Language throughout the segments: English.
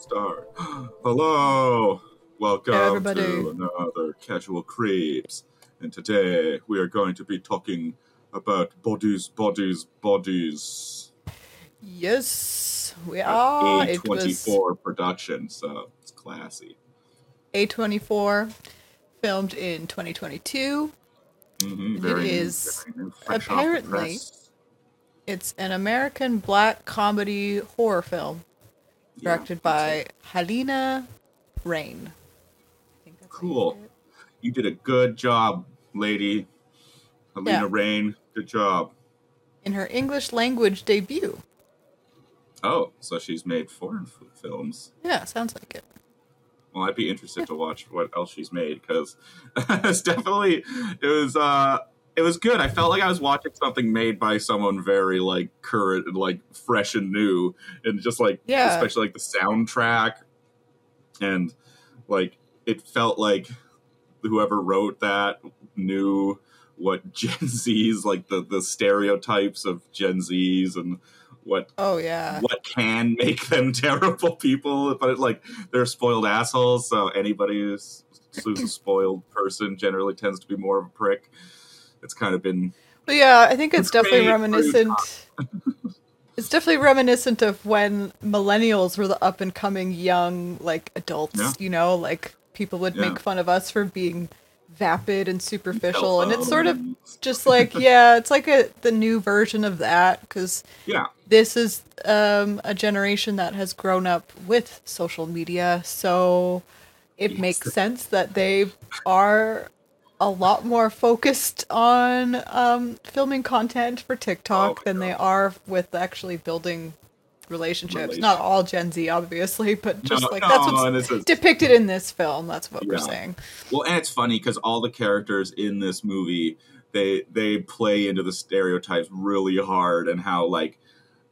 Star. Hello, welcome Hey, everybody. to another Casual Creeps. And today we are going to be talking about bodies, bodies, bodies. Yes, we are. A24 production, so it's classy. A24, filmed in 2022. hmm It very, is very new, fresh off the apparently- It's an American black comedy horror film Yeah, directed by Halina Reijn. I think that's how you Cool. You did a good job, lady. Halina Yeah. Reijn, good job. In her English language debut. Oh, so she's made foreign f- films. Yeah, sounds like it. Well, I'd be interested to watch what else she's made because it's definitely it was uh it was good. I felt like I was watching something made by someone very like current and like fresh and new, and just like Yeah. especially like the soundtrack and like it felt like whoever wrote that knew what Gen Z's like the the stereotypes of Gen Z's and what Oh, yeah. what can make them terrible people, but it, like they're spoiled assholes. So anybody who's, who's a spoiled person generally tends to be more of a prick. It's kind of been But yeah, I think it's definitely reminiscent. it's definitely reminiscent of when millennials were the up and coming young like adults. Yeah. You know, like people would Yeah. make fun of us for being vapid and superficial, and it's sort of just like yeah, it's like a the new version of that because yeah, this is um, a generation that has grown up with social media, so it makes sense that they are a lot more focused on um, filming content for TikTok Oh than they are with actually building relationships. Relation- Not all Gen Z, obviously, but just No, like no, that's what's is- depicted in this film. That's what we're saying. Well, and it's funny because all the characters in this movie they they play into the stereotypes really hard and how like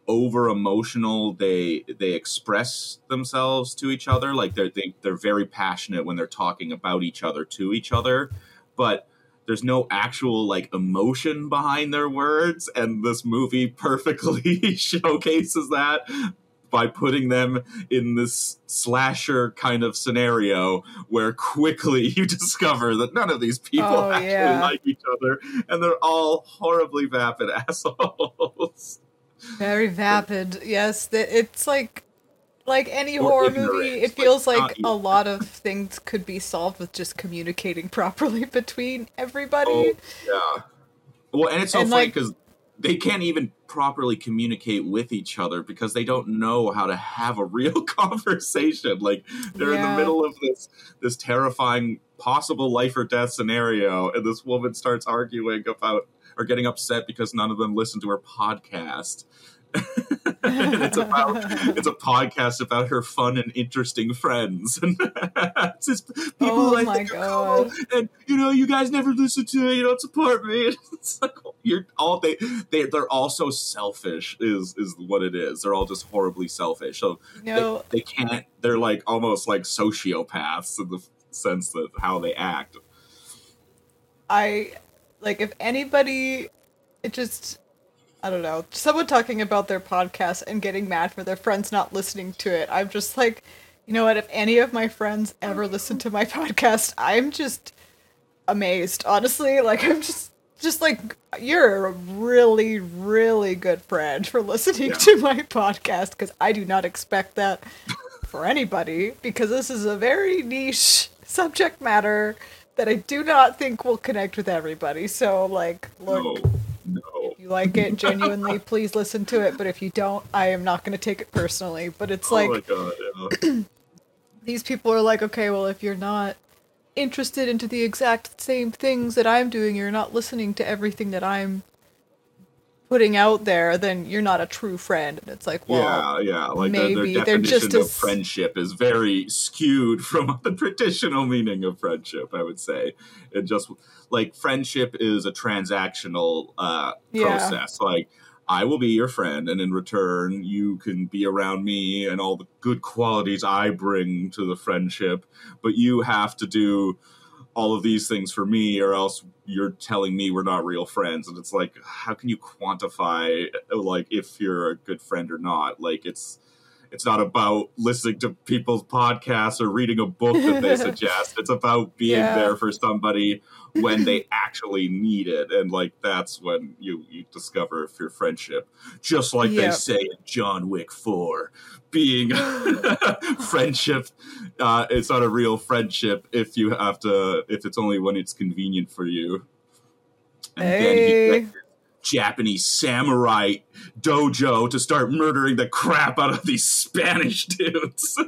over emotional they they express themselves to each other like they're they, they're very passionate when they're talking about each other to each other but there's no actual like emotion behind their words and this movie perfectly showcases that by putting them in this slasher kind of scenario where quickly you discover that none of these people Oh, actually yeah. like each other and they're all horribly vapid assholes. Very vapid. Yes, it's like like any Or horror ignorant, movie. It feels not like a lot of things could be solved with just communicating properly between everybody. Oh, yeah. Well, and it's so And, funny like- because they can't even properly communicate with each other because they don't know how to have a real conversation. Like they're in the middle of this this terrifying possible life or death scenario, and this woman starts arguing about or getting upset because none of them listen to her podcast. it's about it's a podcast about her fun and interesting friends. And it's just people Oh I my think are cool, and you know you guys never listen to it you don't support me it's like oh, you're all they they they're all so selfish is is what it is. They're all just horribly selfish. So know, they, they can't they're like almost like sociopaths in the sense that how they act. I like if anybody it just I don't know, someone talking about their podcast and getting mad for their friends not listening to it. I'm just like, you know what, if any of my friends ever listen to my podcast, I'm just amazed. Honestly, like I'm just just like you're a really really good friend for listening Yeah. to my podcast cuz I do not expect that for anybody because this is a very niche subject matter that I do not think will connect with everybody. So like look no no you like it genuinely, please listen to it. But if you don't, I am not going to take it personally. But it's oh like my god yeah. these people are like, okay, well, if you're not interested into the exact same things that I'm doing, you're not listening to everything that I'm putting out there, then you're not a true friend. And it's like, well, yeah, yeah. Like their- maybe their they're definition of as- friendship is very skewed from the traditional meaning of friendship. I would say it just like friendship is a transactional uh, Yeah. process. Like I will be your friend, and in return, you can be around me and all the good qualities I bring to the friendship. But you have to do all of these things for me, or else you're telling me we're not real friends. And it's like, how can you quantify like if you're a good friend or not? Like it's It's not about listening to people's podcasts or reading a book that they suggest. It's about being Yeah. there for somebody when they actually need it. And like that's when you, you discover if your friendship. Just like they say in John Wick 4, being friendship uh, it's not a real friendship if you have to if it's only when it's convenient for you. And then he Hey. Japanese samurai dojo to start murdering the crap out of these Spanish dudes.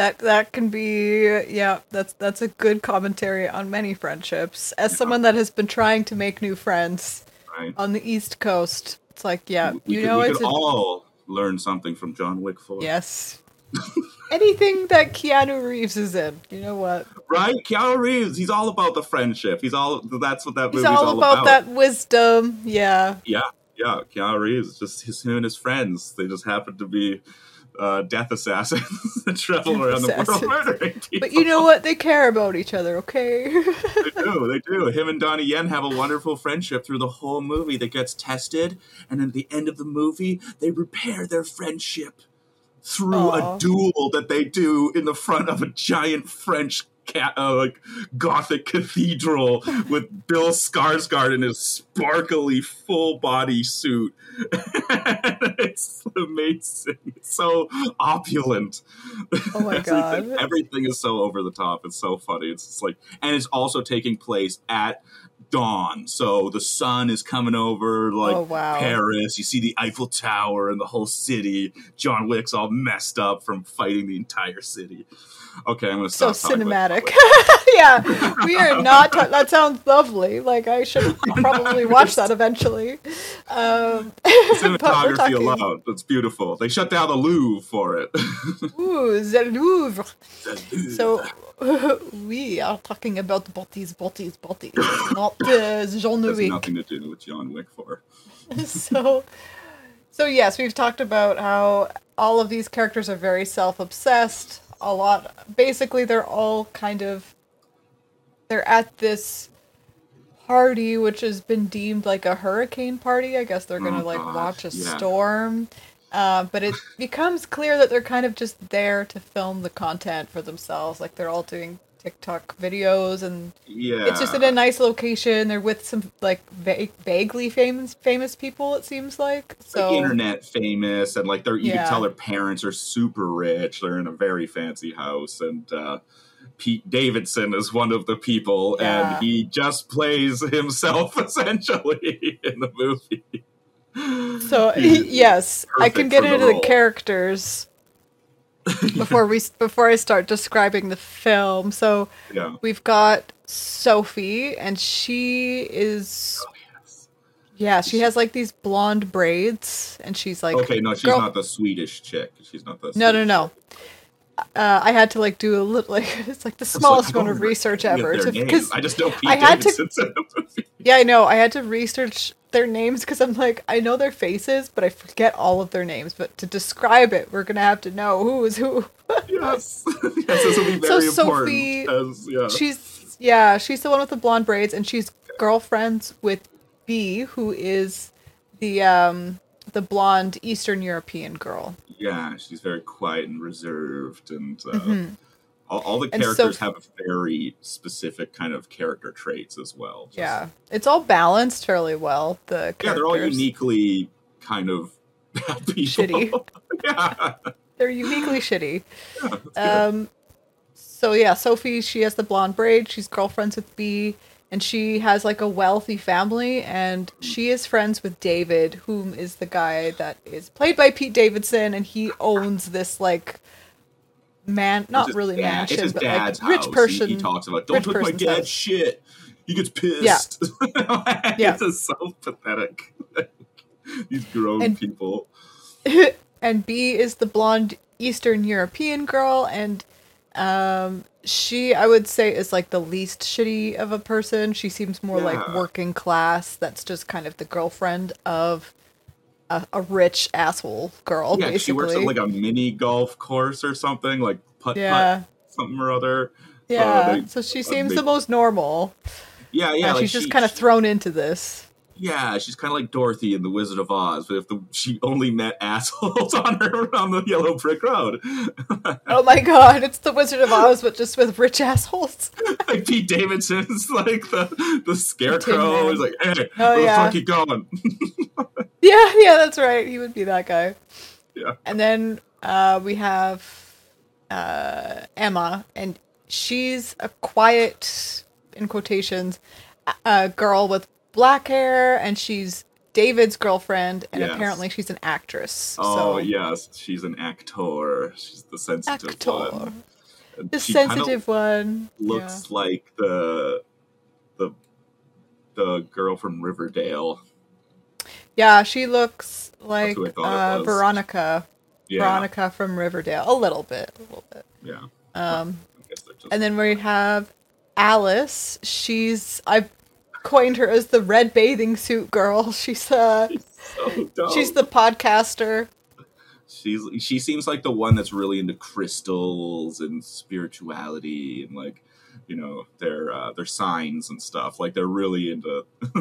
That that can be yeah, that's that's a good commentary on many friendships. As someone that has been trying to make new friends right? on the East Coast, it's like yeah, we you could, know we it's could a, all learn something from John Wick 4. yes. Anything that Keanu Reeves is in, you know what? Right? Keanu Reeves, he's all about the friendship. He's all that's what that He's movie's all about, that wisdom. Yeah. Yeah, yeah. Keanu Reeves, just his, him and his friends. They just happen to be uh, death assassins that travel Death around the world murdering people. But you know what? They care about each other, okay? they do, they do. Him and Donnie Yen have a wonderful friendship through the whole movie that gets tested, and at the end of the movie, they repair their friendship through Aw. a duel that they do in the front of a giant French cat, uh, like Gothic cathedral with Bill Skarsgård in his sparkly full body suit. it's amazing. It's so opulent. Oh my Everything- God. Everything is so over the top. It's so funny. It's just like, and it's also taking place at dawn. So the sun is coming over like Oh, wow. Paris. You see the Eiffel Tower and the whole city. John Wick's all messed up from fighting the entire city. Okay, I'm gonna so stop. about cinematic. Yeah, we are not. ta- that sounds lovely. Like I should probably watch that eventually. Um, Cinematography talking- alone, it's beautiful. They shut down the Louvre for it. Ooh, the Louvre. So we are talking about bodies, bodies, bodies, not uh, has Wick. nothing to do with John Wick 4. so so yes we've talked about how all of these characters are very self-obsessed a lot basically they're all kind of they're at this party which has been deemed like a hurricane party. I guess they're gonna Oh, like watch a yeah. storm. Uh, but it becomes clear that they're kind of just there to film the content for themselves. Like they're all doing tiktok videos and Yeah, it's just in a nice location. They're with some like va- vaguely famous famous people. It seems like so. like internet famous and like they're you Yeah. can tell their parents are super rich they're in a very fancy house and uh Pete Davidson is one of the people Yeah. and he just plays himself essentially in the movie. So He's yes, I can get the into the role. characters before we before I start describing the film. So Yeah. we've got Sophie, and she is oh, yeah, she has like these blonde braids, and she's like Okay, no, she's girl- not the Swedish chick. She's not the No, no, Swedish no. Uh, I had to like do a little like it's like the smallest don't amount of research ever their to- names. 'cause I just know Pete I had to- Davidson's movie. Yeah, I know. I had to research their names because I'm like, I know their faces, but I forget all of their names. But to describe it, we're gonna have to know who is who. Yes, yes, this will be So very Sophie- As, yeah. she's yeah, she's the one with the blonde braids, and she's girlfriends with B, who is the um the blonde Eastern European girl. yeah, she's very quiet and reserved, and uh, all, all the Mm-hmm. So- characters have very specific kind of character traits as well. Just- Yeah, it's all balanced fairly well. The yeah, they're all uniquely kind of. Shitty. yeah, They're uniquely shitty. good. Um, so yeah, Sophie, she has the blonde braid. She's girlfriends with B, and she has like a wealthy family, and she is friends with David, whom is the guy that is played by Pete Davidson, and he owns this like man, not really dad- mansion, but like rich house. person. He, he talks about don't touch my dad's house." shit. He gets pissed. Yeah. Yeah. it's just so pathetic. These grown And- people. and B is the blonde Eastern European girl, and um, she I would say is like the least shitty of a person. She seems more like working class. That's just kind of the girlfriend of a, a rich asshole girl. Yeah, basically. she works at like a mini golf course or something, like putt yeah, putt something or other. yeah. they- so she uh, seems they- the most normal. Yeah, yeah. like she's just kind of thrown into this. Yeah, she's kind of like Dorothy in The Wizard of Oz, but if the, she only met assholes on her on the Yellow Brick Road. oh my god, it's The Wizard of Oz, but just with rich assholes. like Pete Davidson's like the the scarecrow. He's like, hey, Oh, where yeah. the fuck you going? yeah, yeah, that's right. He would be that guy. Yeah. And then uh, we have uh, Emma, and she's a quiet, in quotations, a- a girl with black hair, and she's David's girlfriend, and Yes. apparently she's an actress. Oh so, yes, she's an actor. She's the sensitive actor, one. And the sensitive one. looks like the the the girl from Riverdale. Yeah, yeah she looks like who I thought it uh. Veronica. Yeah, Veronica from Riverdale, a little bit, a little bit. yeah. Um, I guess they're just And then we have Alice. She's I coined her as the red bathing suit girl. She's uh so she's the podcaster. she's she seems like the one that's really into crystals and spirituality and like you know their uh, their signs and stuff. Like they're really into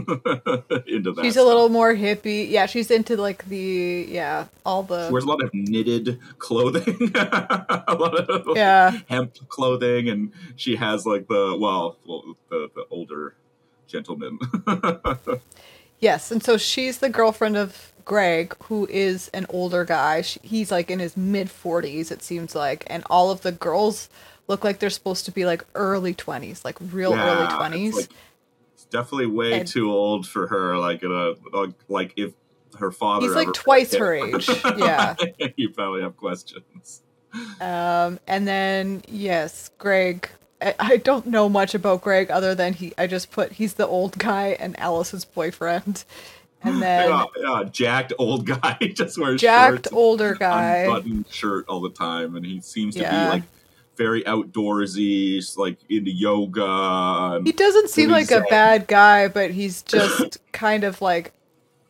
into that. She's a little more hippie. Yeah, she's into like the yeah, all She the wears a lot of knitted clothing, a lot of Yeah. hemp clothing, and she has like the well, well the the older gentleman. Yes, and so she's the girlfriend of Greg, who is an older guy. Sh he's like in his mid 40s it seems like, and all of the girls look like they're supposed to be like early 20s, like real Yeah, early it's 20s. like- It's definitely way And- too old for her. Like, like, like if her father. He's like twice her age. Yeah. you probably have questions. Um, and then yes, Greg. I, I don't know much about Greg other than he. I just put he's the old guy and Alice's boyfriend, and then yeah, yeah, jacked old guy just wears jacked older guy. button shirt all the time, and he seems to Yeah. be like very outdoorsy, like into yoga. He doesn't seem like a bad guy, but he's just kind of like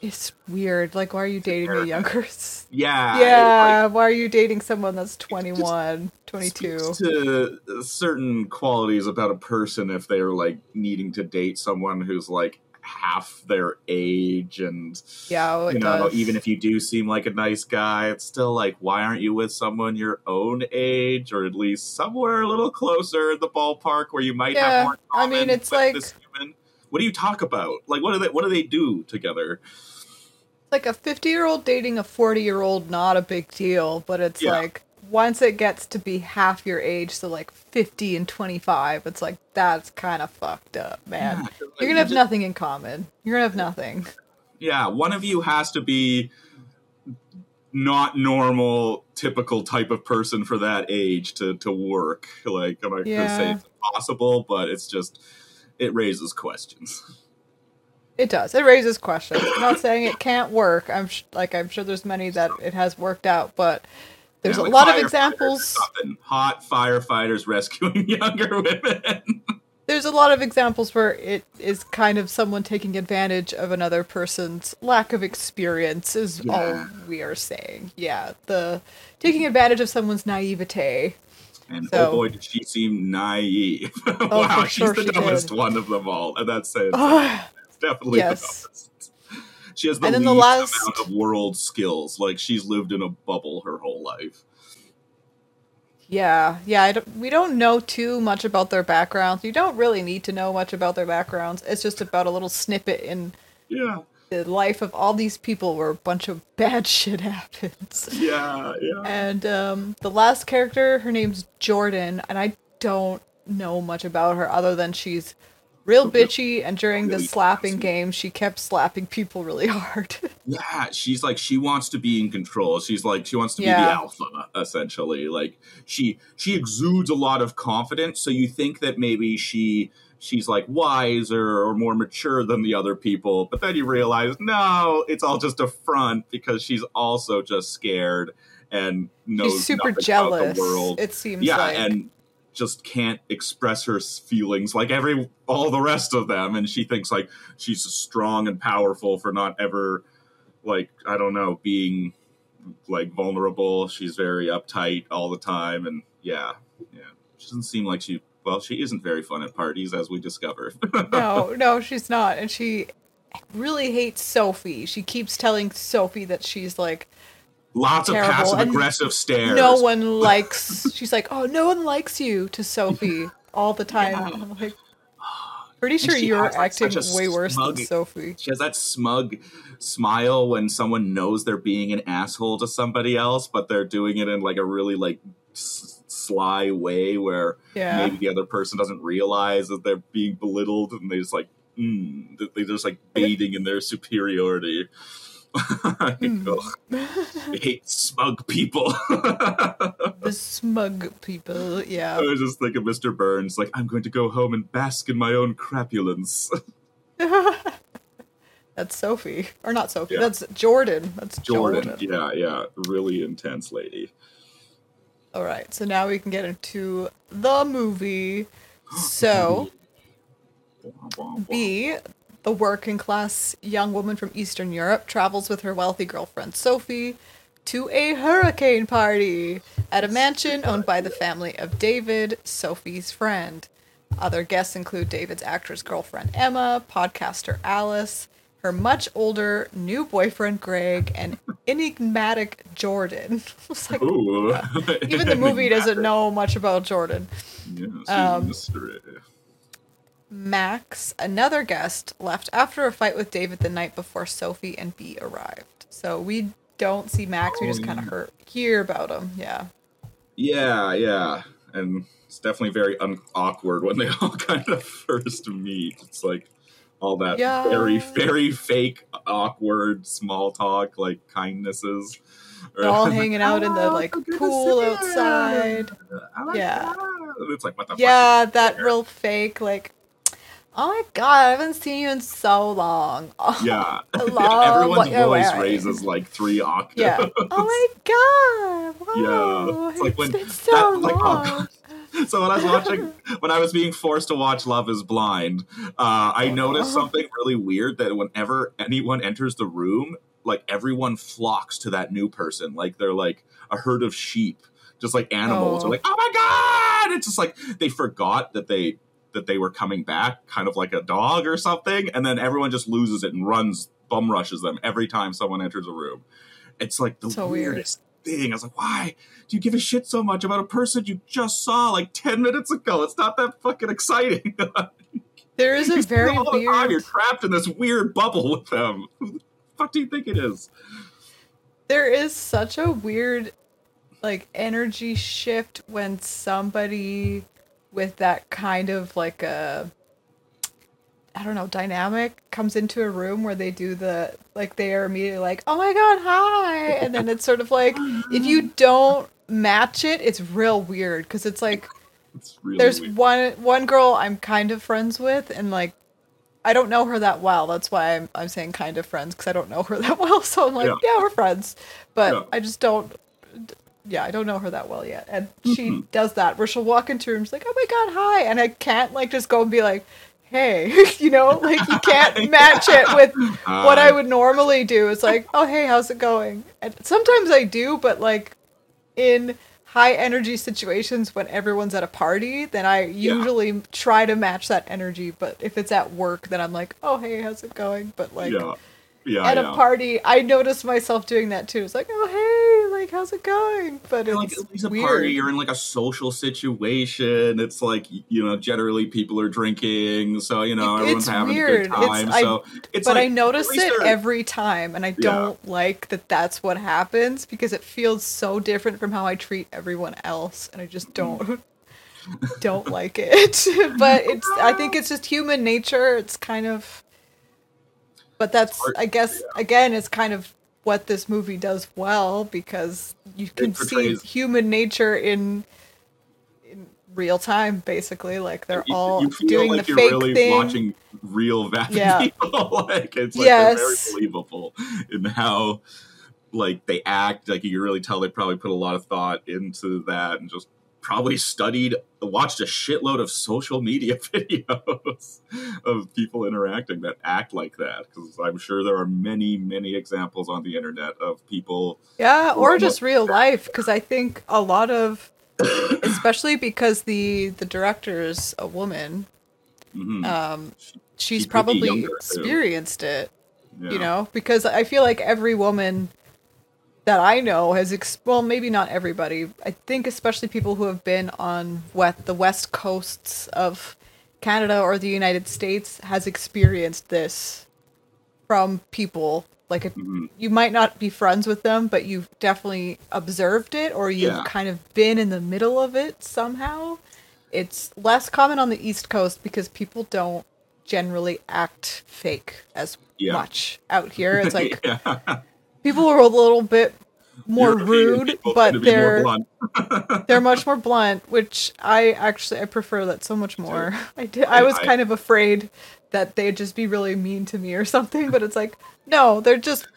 it's weird. Like, why are you dating a younger? yeah, Yeah, why are you dating someone that's 21, 22? to certain qualities about a person if they're like needing to date someone who's like half their age and Yeah, oh, it you know does. even if you do seem like a nice guy it's still like why aren't you with someone your own age or at least somewhere a little closer in the ballpark where you might Yeah, have more I mean, it's like- what do you talk about like what do they what do they do together like a 50 year old dating a 40 year old not a big deal but it's Yeah. like once it gets to be half your age so like 50 and 25 it's like that's kind of fucked up man Yeah, like, you're gonna have just- nothing in common you're gonna have nothing yeah, one of you has to be not normal, typical type of person for that age to to work. Like I'm not gonna say Yeah. it's impossible, but it's just it raises questions. It does it raises questions i'm not saying it can't work i'm sh- like i'm sure there's many that it has worked out but there's Yeah, a lot of examples. Hot firefighters rescuing younger women. there's a lot of examples where it is kind of someone taking advantage of another person's lack of experience is Yeah. all we are saying. Yeah, the taking advantage of someone's naivete. and So- oh boy, did she seem naive! Oh, wow, for she's the she dumbest did. one of them all, and that's saying Ugh. Oh, definitely Yes. She has the And least the last- amount of world skills. Like she's lived in a bubble her whole life. yeah, yeah. I don't, we don't know too much about their backgrounds. You don't really need to know much about their backgrounds. It's just about a little snippet in Yeah, the life of all these people where a bunch of bad shit happens. yeah, yeah. And um, the last character, her name's Jordan, and I don't know much about her other than she's real bitchy. And during the slapping game, she kept slapping people really hard. Yeah, she's like she wants to be in control. She's like she wants to be the alpha essentially. Like she she exudes a lot of confidence, so you think that maybe she she's like wiser or more mature than the other people, but then you realize no, it's all just a front because she's also just scared and knows she's super nothing about jealous. the world. It seems yeah, like. and just can't express her feelings like every all the rest of them. And she thinks like she's strong and powerful for not ever like i don't know being like vulnerable. She's very uptight all the time. And yeah yeah. She doesn't seem like she well she isn't very fun at parties as we discover. No, no, she's not. And she really hates Sophie. She keeps telling Sophie that she's like Lots Terrible, of passive aggressive stares. no one likes. She's like, oh, no one likes you to Sophie all the time. Yeah. I'm like, pretty sure you're has, like, acting way worse than Sophie. She has that smug smile when someone knows they're being an asshole to somebody else, but they're doing it in like a really like s- sly way where Yeah. maybe the other person doesn't realize that they're being belittled, and they just like mm, they're just like bathing in their superiority. Hmm. I hate smug people. The smug people, yeah. I was just thinking, Mr. Burns, like I'm going to go home and bask in my own crapulence. That's Sophie. Or not Sophie, Yeah. that's Jordan. That's Jordan, Jordan. yeah, yeah, really intense lady. All right, so now we can get into the movie. So, B, the working class young woman from Eastern Europe, travels with her wealthy girlfriend Sophie to a hurricane party at a mansion owned by the family of David, Sophie's friend. Other guests include David's actress girlfriend Emma, podcaster Alice, her much older new boyfriend Greg, and enigmatic Jordan. Like, Ooh. even the movie doesn't know much about Jordan. Yeah, Um, mystery. Max, another guest, left after a fight with David the night before Sophie and B arrived. So we don't see Max, we just Oh, kind of hear, hear about him. Yeah. Yeah, yeah, and it's definitely very un- awkward when they all kind of first meet. It's like all that Yeah. very, very fake, awkward small talk, like kindnesses. They're all hanging out in the "Oh, like so pool outside. I like Yeah. It's like what the Yeah, fuck? that real fake, like, oh my god, I haven't seen you in so long. Oh, Yeah, Hello, everyone's what you're voice wearing. raises like three octaves. Yeah. Oh my god. Wow. Yeah, it's like when been so that- like, oh. So when I was watching, when I was being forced to watch Love Is Blind, uh, I noticed something really weird that whenever anyone enters the room, like everyone flocks to that new person, like they're like a herd of sheep, just like animals. Oh. Are like, oh my god! It's just like they forgot that they that they were coming back, kind of like a dog or something, and then everyone just loses it and runs, bum rushes them every time someone enters a room. It's like the So weird. weirdest thing. I was like, why do you give a shit so much about a person you just saw like 10 minutes ago? It's not that fucking exciting. There is a very all the time. You're trapped in this weird bubble with them. Who the fuck do you think it is? there is such a weird like energy shift when somebody with that kind of like a I don't know dynamic comes into a room where they do the like they are immediately like oh my god hi and then it's sort of like if you don't match it it's real weird because it's like It's really there's weird. one one girl I'm kind of friends with, and like I don't know her that well. That's why I'm I'm saying kind of friends because I don't know her that well. So I'm like, Yeah. yeah, we're friends, but Yeah. I just don't. Yeah, I don't know her that well yet, and she Mm-hmm. does that where she'll walk into rooms like, oh my god, hi, and I can't like just go and be like. Hey, you know, like you can't match it with what I would normally do. It's like, oh hey, how's it going? And sometimes I do, but like in high energy situations when everyone's at a party, then I usually try to match that energy. But if it's at work, then I'm like, oh hey, how's it going? But like yeah. Yeah. at yeah. a party, I notice myself doing that too. It's like, oh hey, like how's it going? But You're like it's at least a weird. party, you're in like a social situation. It's like you know, generally people are drinking, so you know It- everyone's having weird. a good It's- time. I- so it's but like, I notice it they're- every time, and I don't like that. That's what happens because it feels so different from how I treat everyone else, and I just mm. don't don't like it. but it's I think it's just human nature. It's kind of, but that's I guess again, it's kind of what this movie does well because you can see human nature in in real time, basically. Like they're you, all you doing like the you're fake really thing. watching real vapid Yeah. people. like it's like Yes. they're very believable in how like they act. Like you can really tell they probably put a lot of thought into that and just probably studied watched a shitload of social media videos of people interacting that act like that because i'm sure there are many many examples on the internet of people Yeah, or just real life because I think a lot of especially because the the director's a woman. Mhm. Um she's She probably younger, too. experienced it. Yeah. You know, because I feel like every woman that I know has ex- well, maybe not everybody. I think especially people who have been on wet the west coasts of Canada or the United States has experienced this from people like Mhm. you might not be friends with them, but you've definitely observed it or you've Yeah. kind of been in the middle of it somehow. It's less common on the East Coast because people don't generally act fake as Yeah. much out here. It's like yeah. People are a little bit more European rude, but tend to be more they're they're much more blunt, which I actually I prefer that so much more. I did I was kind of afraid that they'd just be really mean to me or something, but it's like no, they're just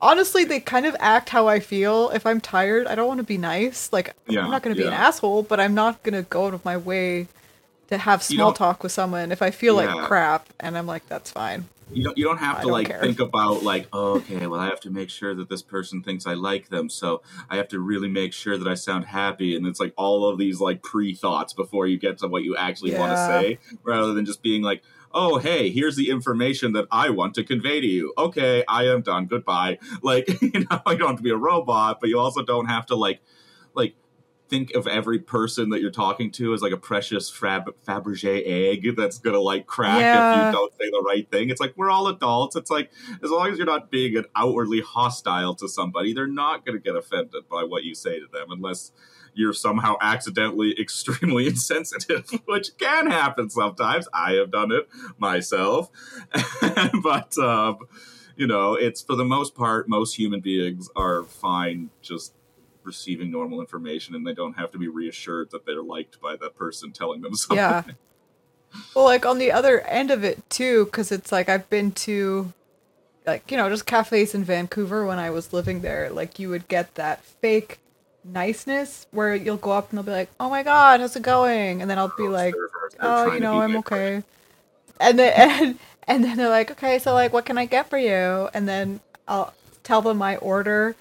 honestly they kind of act how I feel. If I'm tired, I don't want to be nice. Like Yeah, I'm not going to be an asshole, but I'm not going to go out of my way to have small don't- talk with someone if I feel Yeah. like crap and I'm like that's fine. You don't, you don't have I to don't like care. think about like oh, okay well i have to make sure that this person thinks i like them so i have to really make sure that i sound happy and it's like all of these like pre-thoughts before you get to what you actually want to say rather than just being like oh hey here's the information that i want to convey to you. Okay i am done. Goodbye. Like you know you don't have to be a robot but you also don't have to like like think of every person that you're talking to as like a precious Fab- Fabergé egg that's gonna like crack if you don't say the right thing. It's like we're all adults. It's like as long as you're not being an outwardly hostile to somebody, they're not gonna get offended by what you say to them unless you're somehow accidentally extremely insensitive, which can happen sometimes. I have done it myself, but um, you know, it's for the most part, most human beings are fine just receiving normal information and they don't have to be reassured that they're liked by that person telling them something. Yeah. Well, like on the other end of it too, because it's like I've been to, like you know, just cafes in Vancouver when I was living there. Like you would get that fake niceness where you'll go up and they'll be like, "Oh my god, how's it going?" And then I'll be like, "Oh, you know, I'm okay." And then and, and then they're like, "Okay, so like, what can I get for you?" And then I'll tell them my order,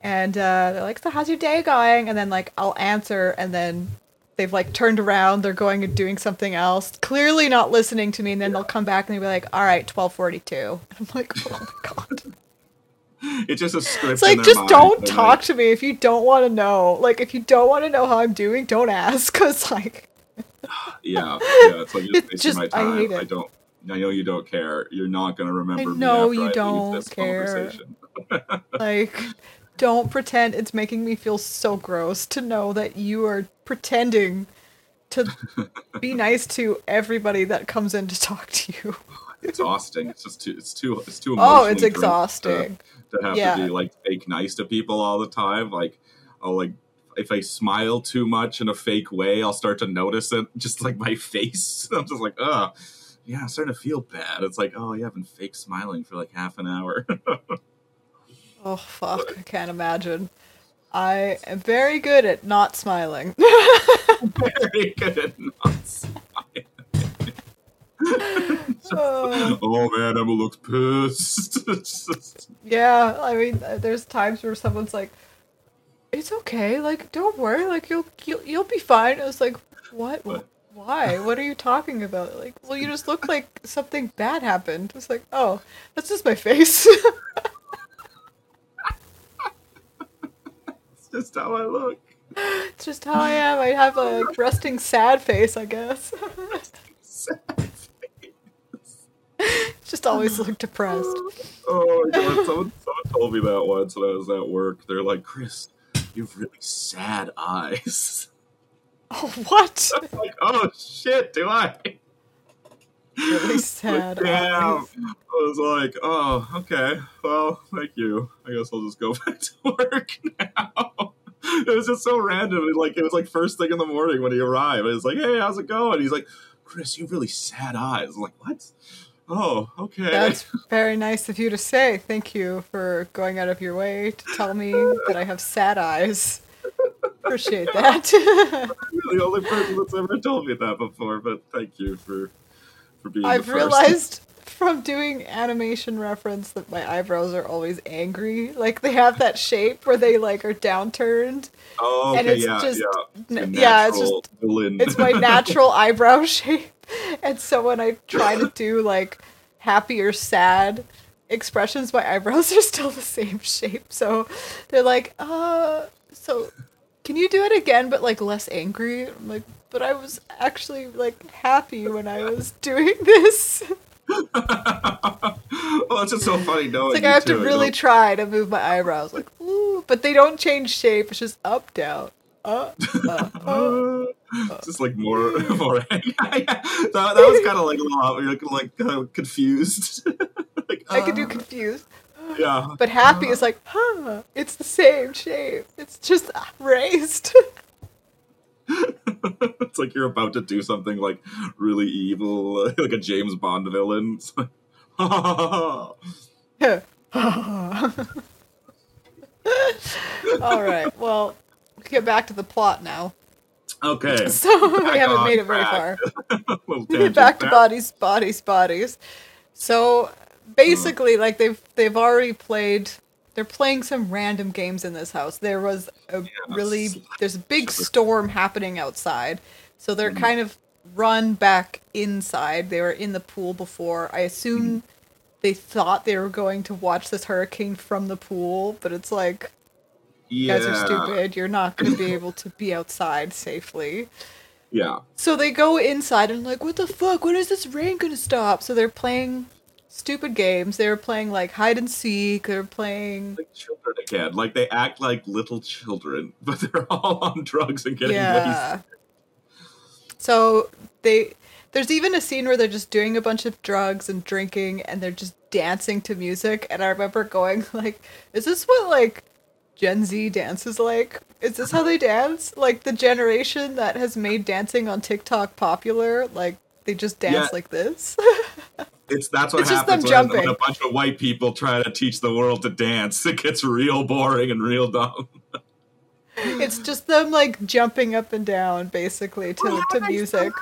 and uh, they're like, "So how's your day going?" And then like I'll answer, and then they've like turned around, they're going and doing something else, clearly not listening to me, and then they'll come back and they'll be like, "All right, twelve forty-two. I'm like, "Oh my god." It's just a script. It's like just mind. don't They're talk like, to me if you don't want to know. Like if you don't want to know how I'm doing, don't ask. Cause like yeah, yeah. It's like you're It's wasting just- my I time. hate I, don't. I know you don't care. You're not going to remember me know after you I don't care. like don't pretend it's making me feel so gross to know that you are pretending to be nice to everybody that comes in to talk to you. exhausting. It's just too. It's too. It's too. Oh, it's exhausting. To, to have Yeah. to be like fake nice to people all the time. Like, I'll like if I smile too much in a fake way, I'll start to notice it. Just like my face. I'm just like, ugh. Yeah, I'm starting to feel bad. It's like, oh, yeah, I've been fake smiling for like half an hour. Oh fuck, I can't imagine. I am very good at not smiling. Very good at not smiling. Oh. oh man, Emma looks pissed. Yeah, I mean, there's times where someone's like, "It's okay, like don't worry, like you'll you'll, you'll be fine." I was like, "What? What? Why? What are you talking about?" Like, well, you just look like something bad happened. It's like, oh, that's just my face. It's just how I look. it's just how I am. I have a resting sad face, I guess. just always look depressed. Oh my god, someone, someone told me that once when I was at work. They're like, Chris, you have really sad eyes. Oh, what? I'm like, oh shit, do I? Really sad. Damn. I was like, oh, okay. Well, thank you. I guess I'll just go back to work now. It was just so random. It, like it was like first thing in the morning when he arrived. It was like, hey, how's it going? He's like, Chris, you have really sad eyes. I'm like, what? Oh, okay. That's very nice of you to say. Thank you for going out of your way to tell me that I have sad eyes. Appreciate that. You're the only person that's ever told me that before, but thank you for for being. I've realized from doing animation reference that my eyebrows are always angry. Like they have that shape where they like are downturned. Oh, okay, and it's yeah, just- yeah. n- yeah, it's natural villain. It's my natural eyebrow shape. and so when I try to do like happy or sad expressions, my eyebrows are still the same shape. So they're like, uh, so can you do it again, but like less angry? I'm like, but I was actually like happy when I was doing this. well, it's just so funny knowing. It's like I have to really try to move my eyebrows, like ooh, but they don't change shape. It's just up, down, up, up, up. It's just like more, more. that, that was kind of like a lot. you're like, like uh, confused. like, I could do uh, confused, yeah. but happy uh. is like, huh? It's the same shape. It's just ah, raised. It's like you're about to do something like really evil, like a James Bond villain. It's like, All right. Well, get back to the plot now. okay. So we haven't made it very far. Get back to back. bodies, bodies, bodies. So basically, like they've they've already played. They're playing some random games in this house. There was a really there's a big storm happening outside, so they're Mm-hmm. kind of run back inside. They were in the pool before. I assume Mm-hmm. they thought they were going to watch this hurricane from the pool, but it's like you Yeah. guys are stupid. You're not going to be able to be outside safely. Yeah. So they go inside and like, what the fuck? When is this rain gonna stop? So they're playing stupid games. They were playing like hide and seek. They were playing Like children again. Like they act like little children, but they're all on drugs and getting yeah. So they there's even a scene where they're just doing a bunch of drugs and drinking and they're just dancing to music. And I remember going like, is this what like Gen Z dances like? Is this how they dance? Like the generation that has made dancing on TikTok popular, like they just dance Yeah. like this. It's that's what It's just happens them when, when a bunch of white people try to teach the world to dance. It gets real boring and real dumb. it's just them like jumping up and down basically to, to music.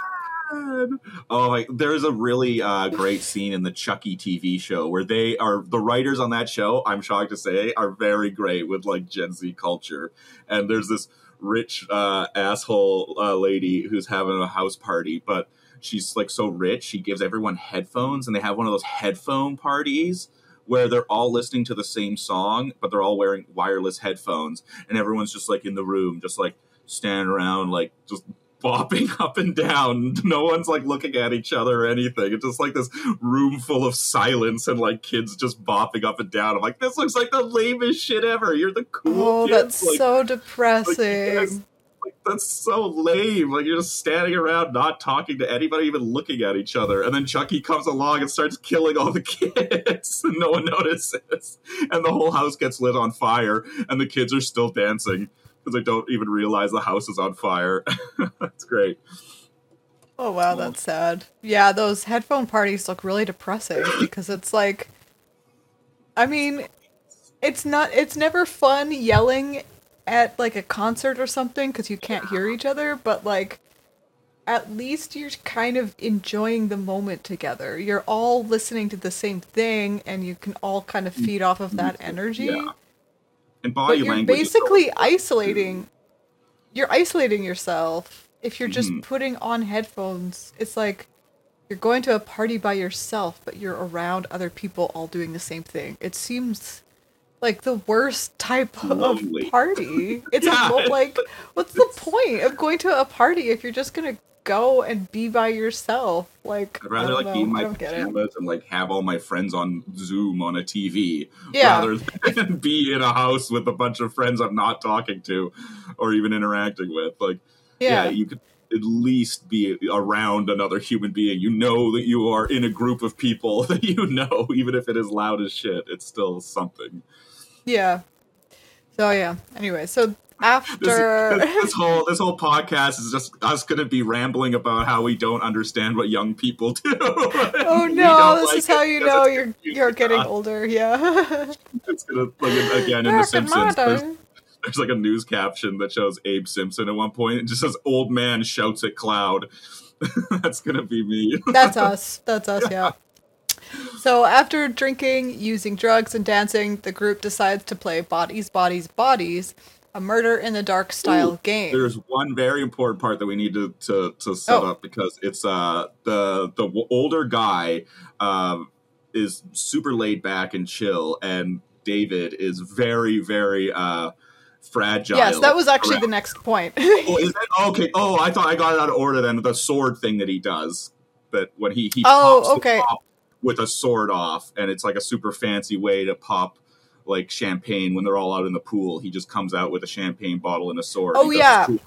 Oh, like there's a really uh, great scene in the Chucky TV show where they are the writers on that show. I'm shocked to say are very great with like Gen Z culture, and there's this rich uh, asshole uh, lady who's having a house party, but she's like so rich she gives everyone headphones, and they have one of those headphone parties where they're all listening to the same song, but they're all wearing wireless headphones, and everyone's just like in the room, just like standing around, like just bopping up and down. No one's like looking at each other or anything. It's just like this room full of silence and like kids just bopping up and down. I'm like, this looks like the lamest shit ever. You're the cool Oh, kids. that's like, so depressing. like, that's so lame. Like you're just standing around, not talking to anybody, even looking at each other. And then Chucky comes along and starts killing all the kids, and no one notices. And the whole house gets lit on fire, and the kids are still dancing because they don't even realize the house is on fire. That's great. Oh wow, that's sad. Yeah, those headphone parties look really depressing because it's like I mean, it's not it's never fun yelling at like a concert or something cuz you can't hear each other, but like at least you're kind of enjoying the moment together. You're all listening to the same thing and you can all kind of feed off of that energy. Yeah. And body But you're language. basically isolating. You're isolating yourself if you're just Mhm. putting on headphones. It's like you're going to a party by yourself, but you're around other people all doing the same thing. It seems like the worst type Lonely. of party. It's Yeah, a, like, what's the point of going to a party if you're just gonna go and be by yourself? Like, I'd rather like be in my don't get it. pajamas and like have all my friends on Zoom on a TV Yeah. rather than be in a house with a bunch of friends I'm not talking to or even interacting with. Like, yeah, Yeah. you could at least be around another human being. You know that you are in a group of people that you know, even if it is loud as shit. It's still something. Yeah. So yeah. Anyway, so after this, this whole this whole podcast is just us going to be rambling about how we don't understand what young people do. Oh no, this like is how you know you're you're getting us. older, yeah. It's gonna like again in The Simpsons. There's, there's like a news caption that shows Abe Simpson at one point. It just says "Old man shouts at cloud." That's gonna be me. That's us. That's us, yeah. So after drinking, using drugs, and dancing, the group decides to play Bodies, Bodies, Bodies a murder in the dark style Ooh, game. There's one very important part that we need to to, to set Oh. up because it's uh the the older guy um is super laid back and chill, and David is very very uh fragile. yes, that was actually around- the next point. Oh, is that okay? Oh, I thought I got it out of order. Then the sword thing that he does, that when he he Oh, okay. With a sword off, and it's like a super fancy way to pop like champagne when they're all out in the pool. He just comes out with a champagne bottle and a sword. Oh, yeah. cool,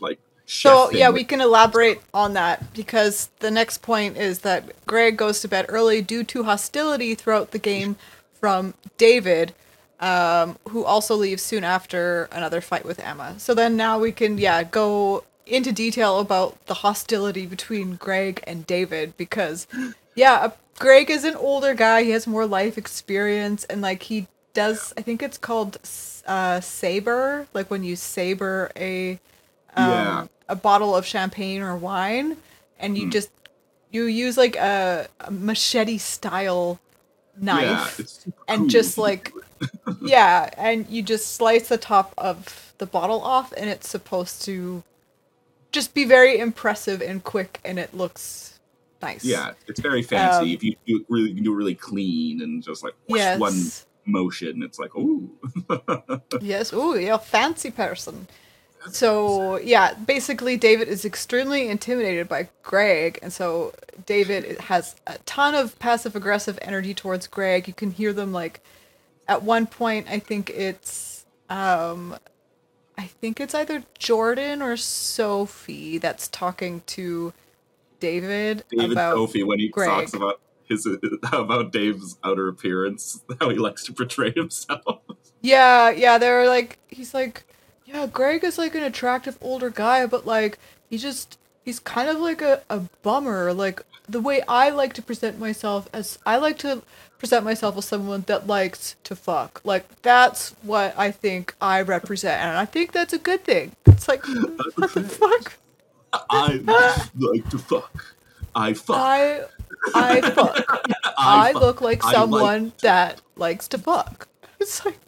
like So yeah, we can elaborate on that because the next point is that Greg goes to bed early due to hostility throughout the game from David, um, who also leaves soon after another fight with Emma. So then now we can yeah go into detail about the hostility between Greg and David because yeah, Greg is an older guy. He has more life experience and like he does. I think it's called uh, saber, like when you saber a um, Yeah. a bottle of champagne or wine, and you Hmm. just you use like a, a machete style knife, Yeah, and cool. just like yeah, and you just slice the top of the bottle off, and it's supposed to just be very impressive and quick, and it looks nice. yeah, it's very fancy. Um, if you do it really you can do it really clean and just like whoosh, Yes. one motion, it's like ooh. Yes. Ooh, you're a fancy person. So yeah, basically David is extremely intimidated by Greg, and so David has a ton of passive aggressive energy towards Greg. You can hear them like at one point I think it's um I think it's either Jordan or Sophie that's talking to David, David about when he Greg. talks about his about Dave's outer appearance, how he likes to portray himself. Yeah, yeah, they're like he's like yeah, Greg is like an attractive older guy, but like he just he's kind of like a, a bummer. Like the way I like to present myself as I like to present myself as someone that likes to fuck. Like that's what I think I represent and I think that's a good thing. It's like what the fuck? I like to fuck. I fuck. I I fuck. I fuck. look like I like someone that likes to fuck. It's like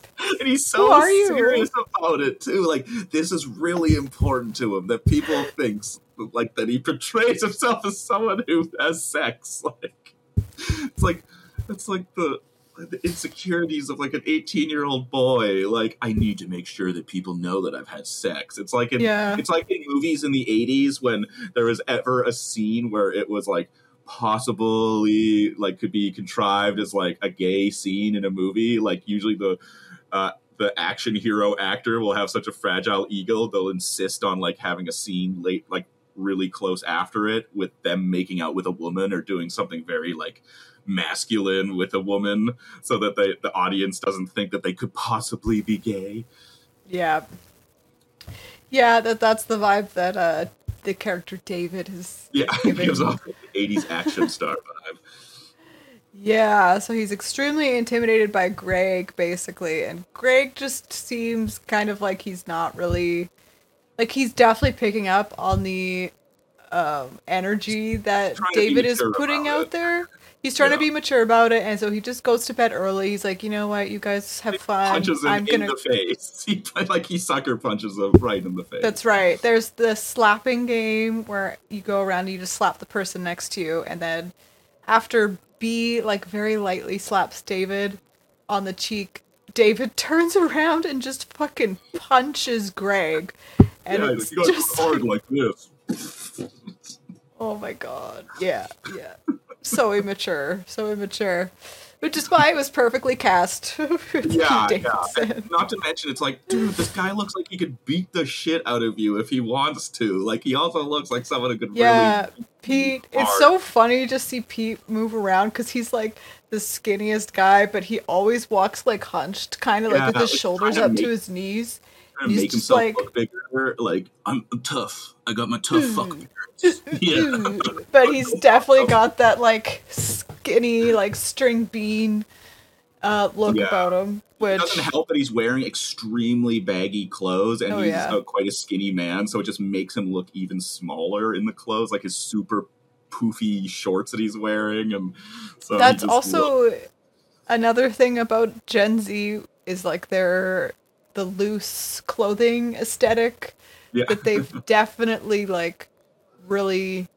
and he's so are you? serious about it too. Like this is really important to him that people thinks like that he portrays himself as someone who has sex. Like it's like it's like the the insecurities of like an 18 year old boy. Like i need to make sure that people know that i've had sex. It's like in Yeah. it's like in movies in the 80s when there was ever a scene where it was like possibly like could be contrived as like a gay scene in a movie. Like usually the uh the action hero actor will have such a fragile ego they'll insist on like having a scene late like really close after it with them making out with a woman or doing something very like masculine with a woman so that they, the audience doesn't think that they could possibly be gay Yeah. Yeah, that that's the vibe that uh the character David is yeah giving. gives off an 80s action star vibe Yeah, so he's extremely intimidated by Greg basically, and Greg just seems kind of like he's not really like he's definitely picking up on the um energy that Trying to be David is putting out it. there. He's trying Yeah. to be mature about it, and so he just goes to bed early. He's like, you know what, you guys have fun. punches him I'm gonna in the face he like he sucker punches him right in the face That's right. There's the slapping game where you go around and you just slap the person next to you, and then after Bee like very lightly slaps David on the cheek, David turns around and just fucking punches Greg, and yeah, it's just hard like this oh my god, yeah, yeah, so immature, so immature. Which is why it was perfectly cast. yeah, yeah. And not to mention, it's like, dude, this guy looks like he could beat the shit out of you if he wants to. Like, he also looks like someone who could Yeah, really. Yeah, Pete. It's so funny to see Pete move around because he's like the skinniest guy, but he always walks like hunched, kind of like with his shoulders up to his knees. Trying to he's make himself like- look bigger. Like, I'm tough. I got my tough fuck. yeah. But he's definitely got that like skinny, like string bean uh, look Yeah. about him. It Which doesn't help that he's wearing extremely baggy clothes and Oh, he's yeah. uh, quite a skinny man, so it just makes him look even smaller in the clothes, like his super poofy shorts that he's wearing. And so that's also another thing about Gen Z is like their the loose clothing aesthetic Yeah. that they've definitely like really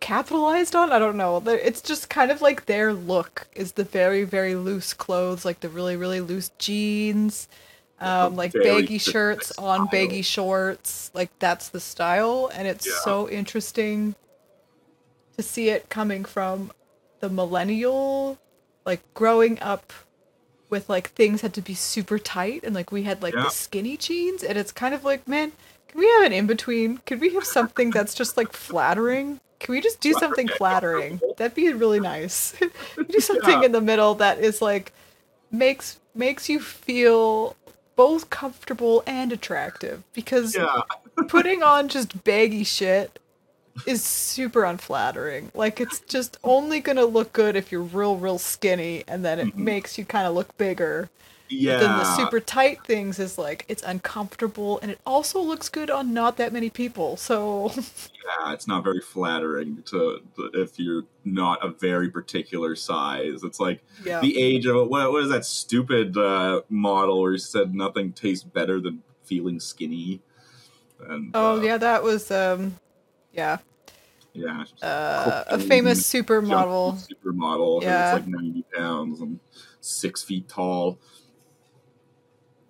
capitalized on. I don't know. It's just kind of like their look is the very very loose clothes, like the really really loose jeans, um, like Very baggy shirts on baggy shorts. Like that's the style, and it's Yeah. so interesting to see it coming from the millennial, like growing up with like things had to be super tight and like we had like Yeah. the skinny jeans and it's kind of like man can we have an in between can we have something that's just like flattering can we just do something Flattering. flattering that'd be really nice do something Yeah. in the middle that is like makes makes you feel both comfortable and attractive because yeah. putting on just baggy shit is super unflattering. Like it's just only gonna look good if you're real, real skinny, and then it makes you kind of look bigger. Yeah. Then the super tight things is like it's uncomfortable, and it also looks good on not that many people. So yeah, it's not very flattering to, if you're not a very particular size. It's like yeah, the age of what, what is that stupid uh, model where he said nothing tastes better than feeling skinny. And oh uh, yeah, that was um, yeah, yeah, uh, a famous supermodel. supermodel. Yeah. it's like ninety pounds and six feet tall.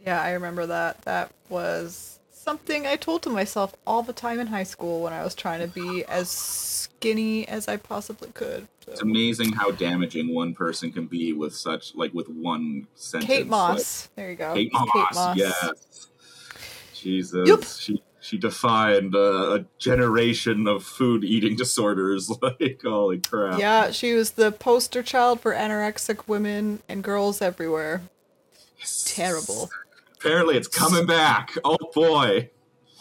Yeah, I remember that. That was something I told to myself all the time in high school when I was trying to be as skinny as I possibly could. So. It's amazing how damaging one person can be with such like with one sentence. Kate like- Moss. there you go. Kate It's Moss, yes. Jesus, Yup. she she defined uh, a generation of food eating disorders. Like holy crap! Yeah, she was the poster child for anorexic women and girls everywhere. Yes. Terrible. Apparently, it's coming back. Oh boy,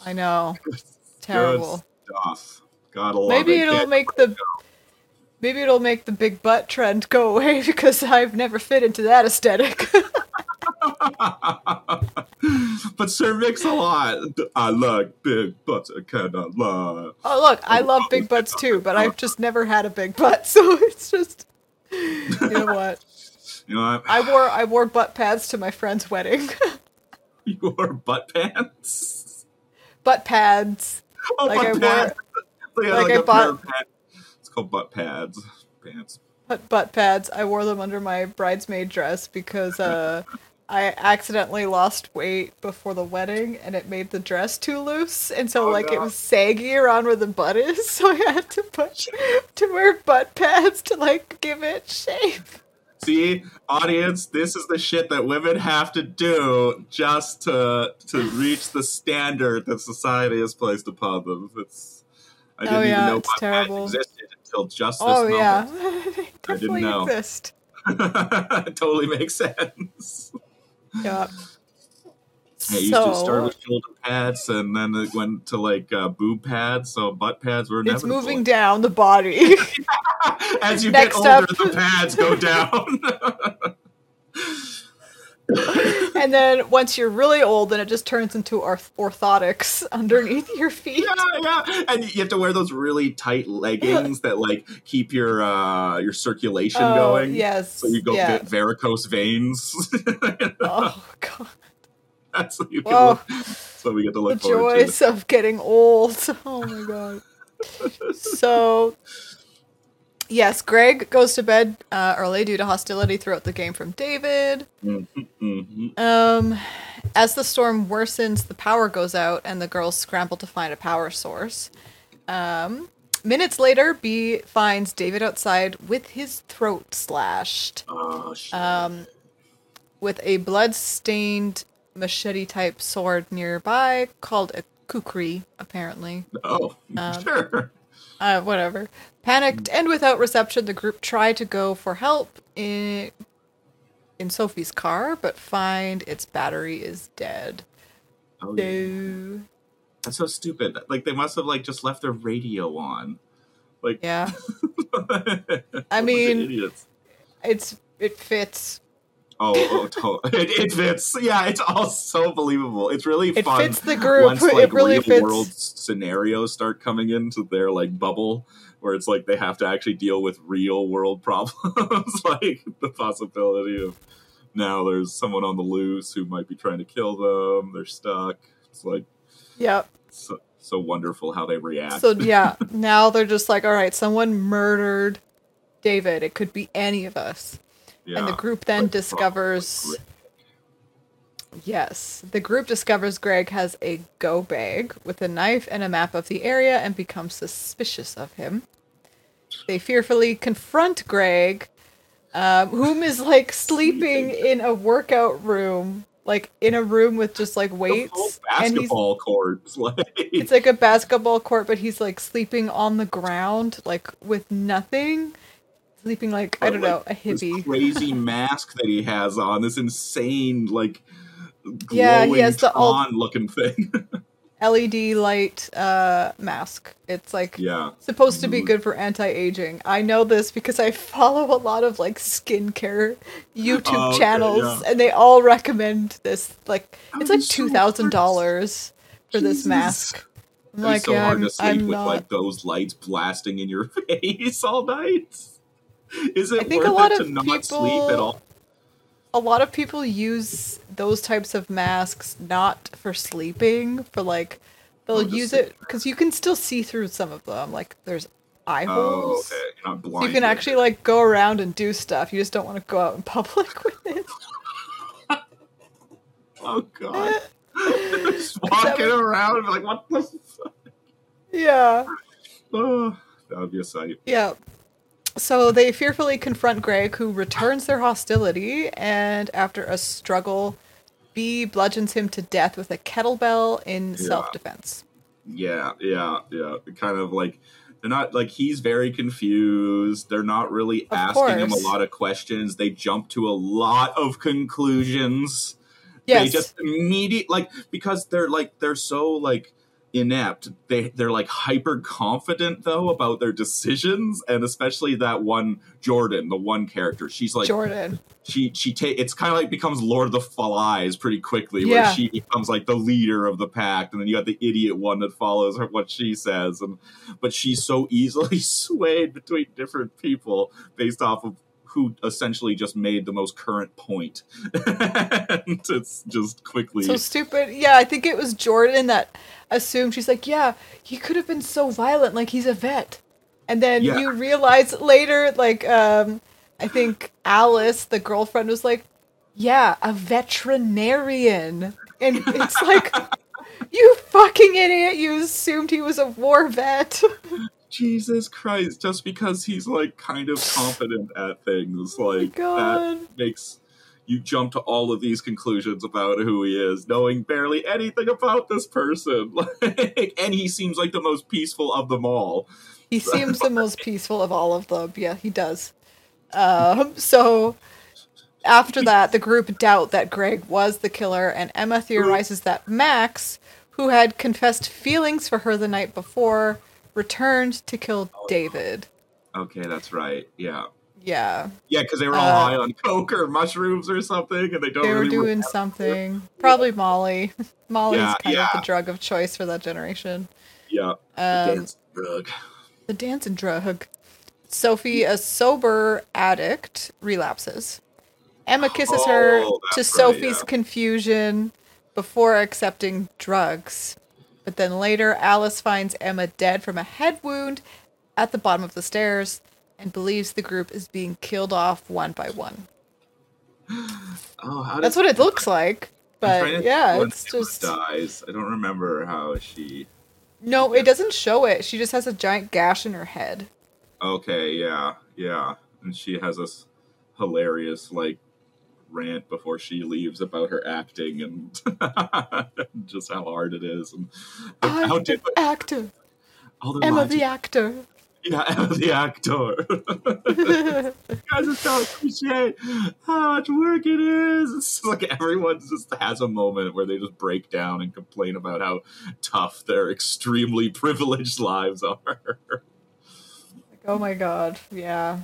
I know. Good Terrible. stuff. Gotta love Maybe it. it'll Can't- make the maybe it'll make the big butt trend go away because I've never fit into that aesthetic. but Sir Mix-a-Lot. I like big butts. I cannot lie. oh look, I love big butts too, but I've just never had a big butt, so it's just you know what? You know, I, I wore I wore butt pads to my friend's wedding. you wore butt pants. butt pads. Oh, Like I butt wore- pads. Like, like like I bought- It's called butt pads. Pants. butt butt pads. I wore them under my bridesmaid dress because uh, I accidentally lost weight before the wedding, and it made the dress too loose, and so Oh, like it was saggy around where the butt is. So I had to put to wear butt pads to like give it shape. See, audience, this is the shit that women have to do just to to reach the standard that society has placed upon them. It's I oh, didn't Oh, even know butt pads existed until just this Oh moment. yeah, they definitely know. exist. totally makes sense. Yeah. It used to start with shoulder pads, and then it went to like uh, boob pads. So butt pads were it's moving down the body. As you Next get older, up. the pads go down. and then once you're really old, then it just turns into orth- orthotics underneath your feet. yeah, yeah, and you have to wear those really tight leggings that like keep your uh your circulation Oh, going. yes. So you go yeah. va- varicose veins. Oh god. That's what you can Whoa. look, so we get to look forward to. The joys of getting old. Oh my god. So Yes, Greg goes to bed uh, early due to hostility throughout the game from David. Mhm, mhm. Um, as the storm worsens, the power goes out, and the girls scramble to find a power source. Um, minutes later, Bee finds David outside with his throat slashed, Oh um, with a blood-stained machete-type sword nearby called a kukri, apparently. oh, um, sure. Uh, whatever. Panicked and without reception, the group try to go for help in in Sophie's car, but find its battery is dead. Oh, yeah. So That's so stupid. Like they must have like just left their radio on. Like yeah, I I mean- idiots. it's it fits. Oh, oh, oh to- it, it fits. Yeah, it's all so believable. It's really It fun. fits the group. Once It like really real fits. world scenarios start coming into their like bubble, where it's like they have to actually deal with real world problems, like the possibility of now there's someone on the loose who might be trying to kill them. They're stuck. It's like Yep. so, so wonderful how they react. So yeah, now they're just like, all right, someone murdered David. It could be any of us. And the group then Like, discovers yes, the group discovers Greg has a go bag with a knife and a map of the area and becomes suspicious of him. They fearfully confront Greg, um, whom is like sleeping in a workout room, like in a room with just like weights, and basketball courts, like it's like a basketball court, but he's like sleeping on the ground, like with nothing. Sleeping like I don't like, know, a this hippie. crazy mask that he has on, this insane like Yeah, he glowing has the Tron looking thing. LED light uh mask. It's like yeah, supposed to be good for anti-aging. I know this because I follow a lot of like skincare YouTube Oh, okay, channels yeah. and they all recommend this like it's like so $2000 for this mask. I'm It'd like, so yeah, hard I'm, to sleep I'm with not like those lights blasting in your face all night. Is it I think worth a lot it of to not sleep at people- all? a lot of people use those types of masks not for sleeping for like they'll Oh, use it because you can still see through some of them like there's oh, eye Oh, holes okay. You're not so blind. you can actually like go around and do stuff you just don't want to go out in public with it Oh god. Just walking would- around and be like, what the fuck? yeah Oh, that would be a sight. yeah so they fearfully confront greg who returns their hostility and after a struggle Bee bludgeons him to death with a kettlebell in Yeah. self-defense Yeah, yeah, yeah. Kind of like they're not like he's very confused. They're not really Of asking him a lot of questions. They jump to a lot of conclusions. yes They just immediate like because they're like they're so like inept. They they're like hyper confident though about their decisions, and especially that one Jordan, the one character. She's like jordan she she take it's kind of like becomes Lord of the Flies pretty quickly, Yeah. where she becomes like the leader of the pack, and then you got the idiot one that follows her what she says, and but she's so easily swayed between different people based off of who essentially just made the most current point. and it's just quickly So stupid. Yeah, I think it was Jordan that assumed she's like, yeah, he could have been so violent, like he's a vet. And then Yeah. you realize later, like, um, I think Alice, the girlfriend, was like, yeah, a veterinarian. And it's like, you fucking idiot, you assumed he was a war vet. Jesus Christ, just because he's like kind of competent at things, like that makes you jump to all of these conclusions about who he is, knowing barely anything about this person. Like, and he seems like the most peaceful of them all. He seems the most peaceful of all of them. Yeah, he does. Um, so after that, the group doubt that Greg was the killer, and Emma theorizes that Max, who had confessed feelings for her the night before, returned to kill David. Okay, that's right. Yeah. Yeah, Yeah, because they were all Uh, high on coke or mushrooms or something, and they don't they were really doing remember. something. Probably Molly. Molly's Yeah, kind of the drug of choice for that generation. Yeah. Um, dance drug. The dancing drug. Sophie, a sober addict, relapses. Emma kisses her Oh, to right, Sophie's yeah. confusion before accepting drugs. But then later, Alice finds Emma dead from a head wound at the bottom of the stairs and believes the group is being killed off one by one. Oh, how That's what it looks like. But yeah, it's just. dies. I don't remember how she. No, it doesn't show it. She just has a giant gash in her head. Okay, yeah, yeah. And she has this hilarious like rant before she leaves about her acting and just how hard it is and how I'm did the actor. all the Emma the actor. yeah Emma the actor. you guys just don't appreciate how much work it is. It's like everyone just has a moment where they just break down and complain about how tough their extremely privileged lives are. Like, oh my god, yeah.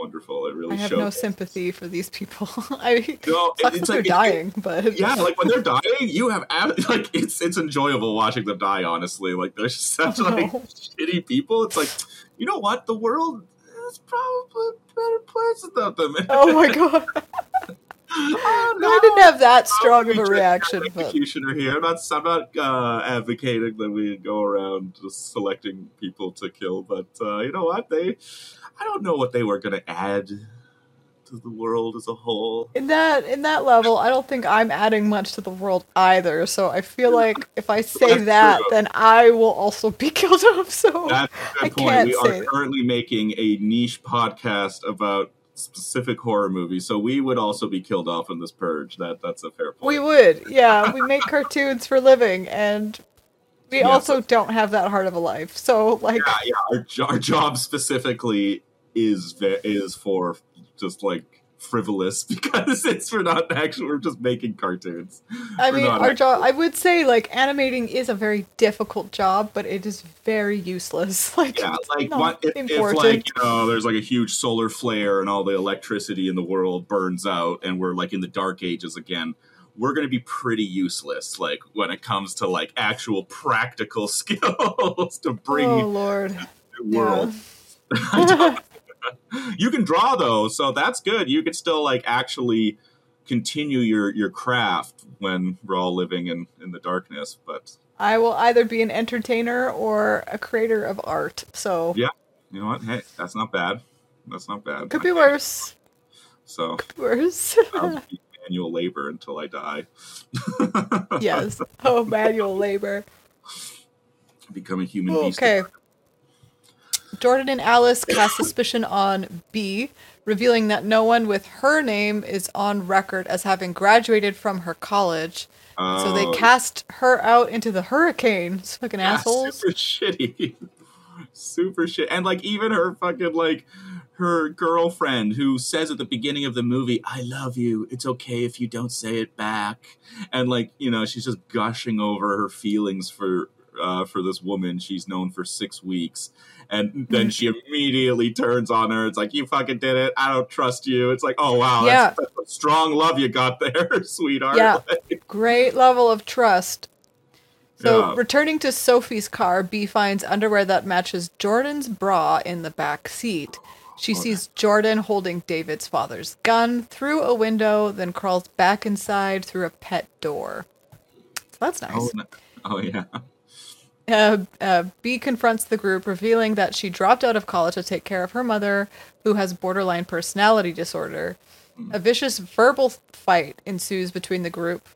It's wonderful. It really I have shows. no sympathy for these people. I No, sucks it's like- they're dying, but yeah, like when they're dying, you have like it's it's enjoyable watching them die. Honestly, like they're just such Oh, like no. shitty people. It's like you know what, the world is probably a better place without them. oh my god, Oh, I didn't have that strong of a reaction, got but executioner here. I'm not. I'm not uh, advocating that we go around just selecting people to kill, but uh, you know what? They, I don't know what they were going to add to the world as a whole. in that in that level, I don't think I'm adding much to the world either. So I feel like if I say That's that, true. then I will also be killed off. So That's a I good point. can't We say are that. currently making a niche podcast about specific horror movies, so we would also be killed off in this purge. That that's a fair point. we would, yeah. We make cartoons for living, and we Yeah, also don't have that hard of a life. So like, yeah, yeah. Our, our job specifically is is for just like frivolous because it's we're not actually we're just making cartoons. I We're mean, our job. I would say like animating is a very difficult job, but it is very useless. Like, Yeah, like what if, if like you know there's like a huge solar flare and all the electricity in the world burns out and we're like in the dark ages again. We're going to be pretty useless, like when it comes to like actual practical skills to bring oh lord, the world. You can draw though, so that's good. You could still like actually continue your your craft when we're all living in in the darkness. But I will either be an entertainer or a creator of art. So Yeah. you know what? Hey, that's not bad. That's not bad. could be worse. So Worse. I'll be manual labor until I die. yes. Oh, manual labor. Become a human beast. Okay. Jordan and Alice cast suspicion on Bee, revealing that no one with her name is on record as having graduated from her college. So they Oh, cast her out into the hurricane. Fucking yeah, assholes. Super shitty. super shit. And like even her fucking like her girlfriend who says at the beginning of the movie, I love you. It's okay if you don't say it back. And like, you know, she's just gushing over her feelings for uh, for this woman she's known for six weeks. And then she immediately turns on her. It's like, you fucking did it. I don't trust you. It's like, oh, wow. That's, that's a strong love you got there, sweetheart. Yeah. Like, Great level of trust. So, Yeah. returning to Sophie's car, Bee finds underwear that matches Jordan's bra in the back seat. She sees Jordan holding David's father's gun through a window, then crawls back inside through a pet door. So that's nice. oh, no. oh, yeah. Uh, uh, Bee confronts the group, revealing that she dropped out of college to take care of her mother, who has borderline personality disorder. A vicious verbal fight ensues between the group.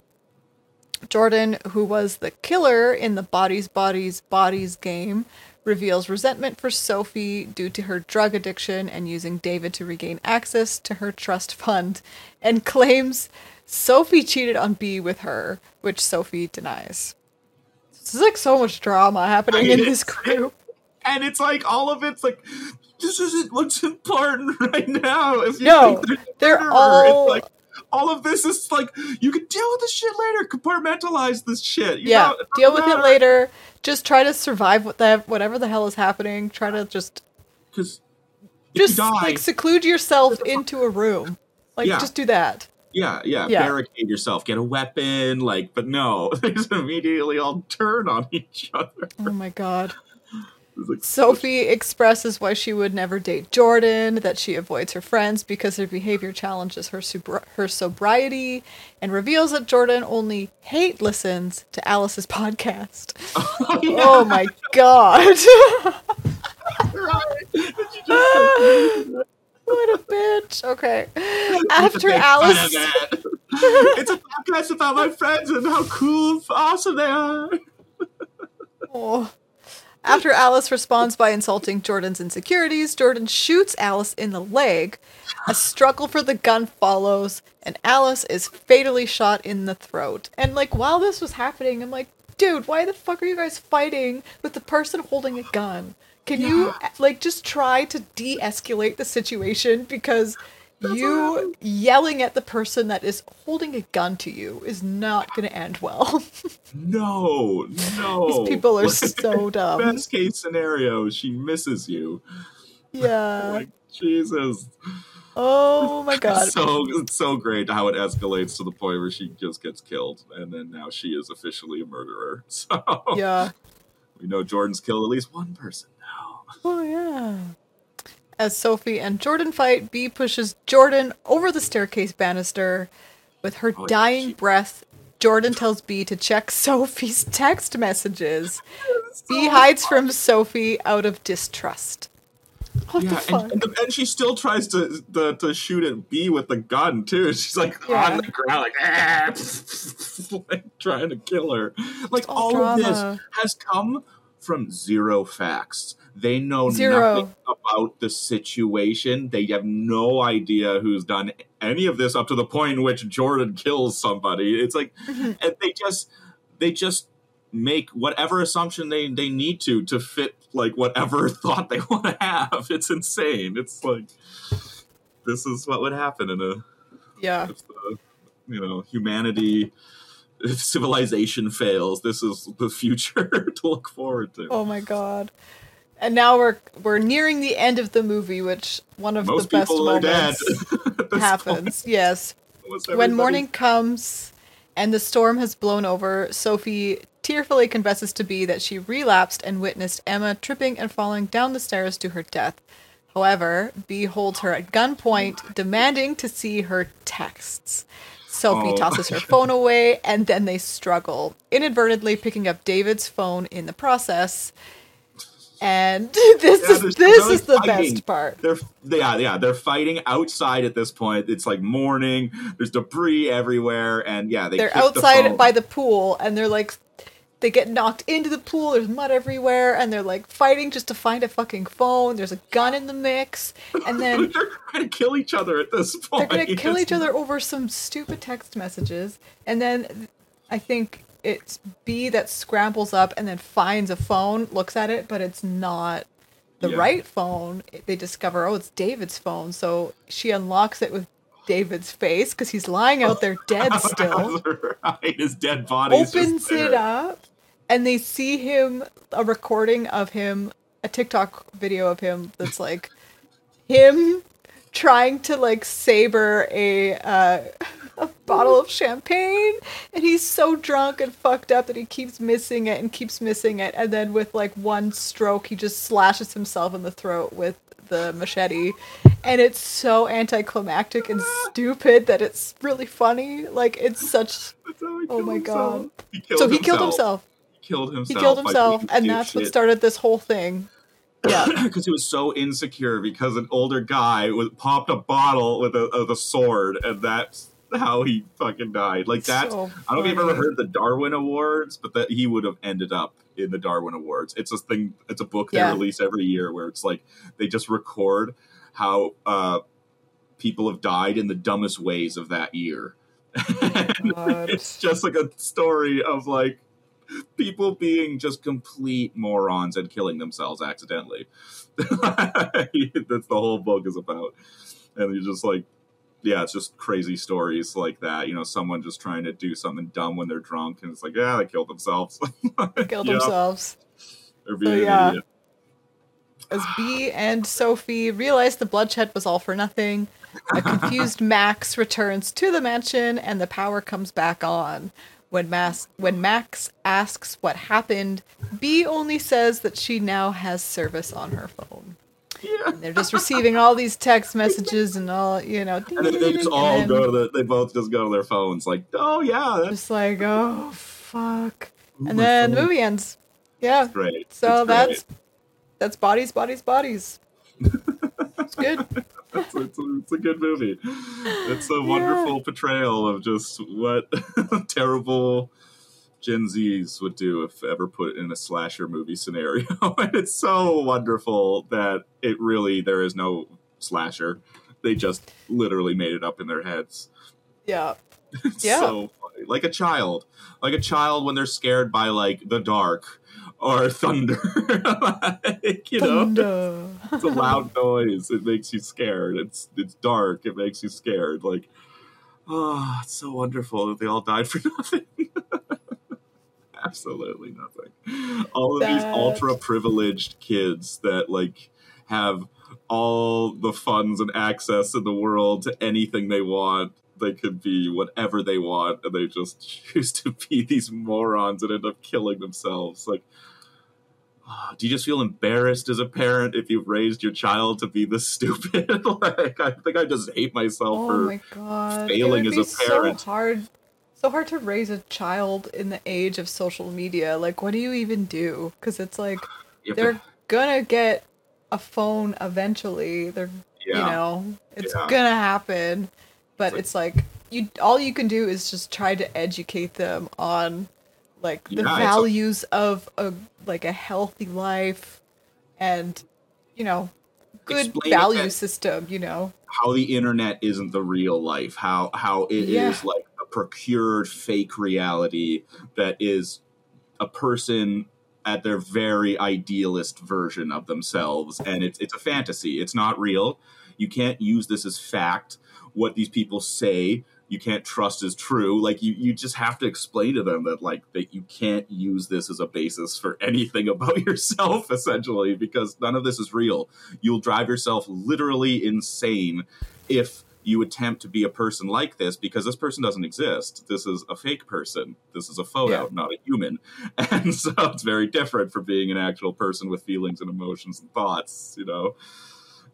Jordan, who was the killer in the Bodies, Bodies, Bodies game, reveals resentment for Sophie due to her drug addiction and using David to regain access to her trust fund, and claims Sophie cheated on Bee with her, which Sophie denies. This is like so much drama happening in this group. and it's like all of it's like this isn't what's important right now. If you No, think they're murderer, all- it's like all of this is like you can deal with this shit later. Compartmentalize this shit. you Yeah, know? Deal with it later. Just try to survive what the, whatever the hell is happening. Try to just Because just die, like seclude yourself into a room. Like Yeah. just do that. Yeah, yeah, Yeah. barricade yourself, get a weapon. Like, but no, they just immediately all turn on each other. Oh my god. Like, Sophie expresses why she would never date Jordan, that she avoids her friends because their behavior challenges her sobri- her sobriety, and reveals that Jordan only hate listens to Alice's podcast. oh, yeah, Oh my god. right. Did you just say- what a bitch. Okay. After Alice it's a podcast about my friends and how cool and awesome they are. Oh. After Alice responds by insulting Jordan's insecurities, Jordan shoots Alice in the leg. A struggle for the gun follows, and Alice is fatally shot in the throat. And like while this was happening, I'm like, dude, why the fuck are you guys fighting with the person holding a gun? Can you like just try to de-escalate the situation because you yelling at the person that is holding a gun to you is not going to end well. No, no. These people are Like, so dumb. Best case scenario, she misses you. Yeah. Like Jesus. Oh my god. So it's so great how it escalates to the point where she just gets killed, and then now she is officially a murderer. So Yeah. we know Jordan's killed at least one person. Oh yeah. As Sophie and Jordan fight, Bee pushes Jordan over the staircase banister. With her Oh, dying she- breath, Jordan tells Bee to check Sophie's text messages. Bee hides from Sophie out of distrust. What the Yeah, fuck? and, and, and she still tries to, to to shoot at Bee with the gun too. She's like Yeah. on the ground, like, ah, like trying to kill her. Like all all, of this has come from zero facts. They know Zero. nothing about the situation. They have no idea who's done any of this up to the point in which Jordan kills somebody. It's like, Mhm. and they just they just make whatever assumption they they need to to fit like whatever thought they want to have. It's insane. It's like this is what would happen in a yeah. if the you know humanity if civilization fails. This is the future to look forward to. Oh my god. And now we're we're nearing the end of the movie, which one of Most the best moments happens. Yes. point. Almost When morning comes and the storm has blown over, Sophie tearfully confesses to Bee that she relapsed and witnessed Emma tripping and falling down the stairs to her death. However, Bee holds her at gunpoint, demanding to see her texts. Sophie Oh. tosses her phone away, and then they struggle, inadvertently picking up David's phone in the process. And this Yeah, is this is the fighting. best part. They're yeah yeah they're fighting outside at this point. It's like morning. There's debris everywhere, and yeah they they're kick the outside by the pool and they're like they get knocked into the pool there's mud everywhere and they're like fighting just to find a fucking phone. There's a gun in the mix and then they're trying to kill each other at this point. they're gonna kill each other over some stupid text messages and then i think it's Bee that scrambles up and then finds a phone looks at it but it's not the Yeah. right phone. They discover oh it's david's phone. So she unlocks it with david's face because he's lying out there dead still. right, his dead body opens it up and they see him a recording of him a TikTok video of him that's like him trying to like saber a uh, a bottle of champagne and he's so drunk and fucked up that he keeps missing it and keeps missing it and then with like one stroke he just slashes himself in the throat with the machete and it's so anticlimactic and stupid that it's really funny like it's such That's how he Oh my himself. God. He so he killed himself killed himself. he killed himself and a that's what started this whole thing yeah because he was so insecure because an older guy was popped a bottle with a, with a sword and that's how he fucking died like that So i don't know if you've ever heard the darwin awards but that he would have ended up in the darwin awards it's a thing it's a book they Yeah. release every year where it's like they just record how uh people have died in the dumbest ways of that year And God. it's just like a story of like people being just complete morons and killing themselves accidentally. That's the whole book is about. And you're just like, yeah, it's just crazy stories like that. You know, someone just trying to do something dumb when they're drunk, and it's like, yeah, they killed themselves. They killed Yeah, themselves They're being yeah. an idiot. as Bee and Sophie realize the bloodshed was all for nothing. A confused Max returns to the mansion and the power comes back on. When Max, when Max asks what happened, Bee only says that she now has service on her phone. Yeah. And they're just receiving all these text messages and all, you know, And then they just all then go to the, they both just go to their phones, like, oh yeah, that's just like, oh fuck. ooh, And then the movie ends. Yeah. great. So It's great. that's that's bodies, bodies, bodies. it's good. It's, it's, a, it's a good movie. It's a wonderful portrayal of just what terrible Gen Zs would do if ever put in a slasher movie scenario. and it's so wonderful that it really, there is no slasher. They just literally made it up in their heads. Yeah. It's Yeah. so funny. Like a child. Like a child when they're scared by like the dark or thunder. like, you know? Thunder. it's a loud noise. It makes you scared. It's it's dark. It makes you scared. Like, oh, it's so wonderful that they all died for nothing. Absolutely nothing. All of these ultra privileged kids that like have all the funds and access in the world to anything they want. They could be whatever they want, and they just choose to be these morons and end up killing themselves. Like, Ah, do you just feel embarrassed as a parent if you've raised your child to be this stupid? like, I think I just hate myself Oh for my god. Failing as a parent. So hard so hard to raise a child in the age of social media. Like what do you even do? Cuz it's like they're to- gonna get a phone eventually. They're you know, it's Yeah. gonna happen. But like- it's like you all you can do is just try to educate them on like the Yeah, it's a- values of a like a healthy life and you know good value that- system, you know. how the internet isn't the real life how how it is Yeah. like a procured fake reality that is a person at their very idealist version of themselves and it's it's a fantasy it's not real you can't use this as fact what these people say you can't trust is true like you you just have to explain to them that like that you can't use this as a basis for anything about yourself essentially because none of this is real you'll drive yourself literally insane if you attempt to be a person like this because this person doesn't exist. This is a fake person. This is a photo, Yeah. not a human. And so it's very different from being an actual person with feelings and emotions and thoughts, you know?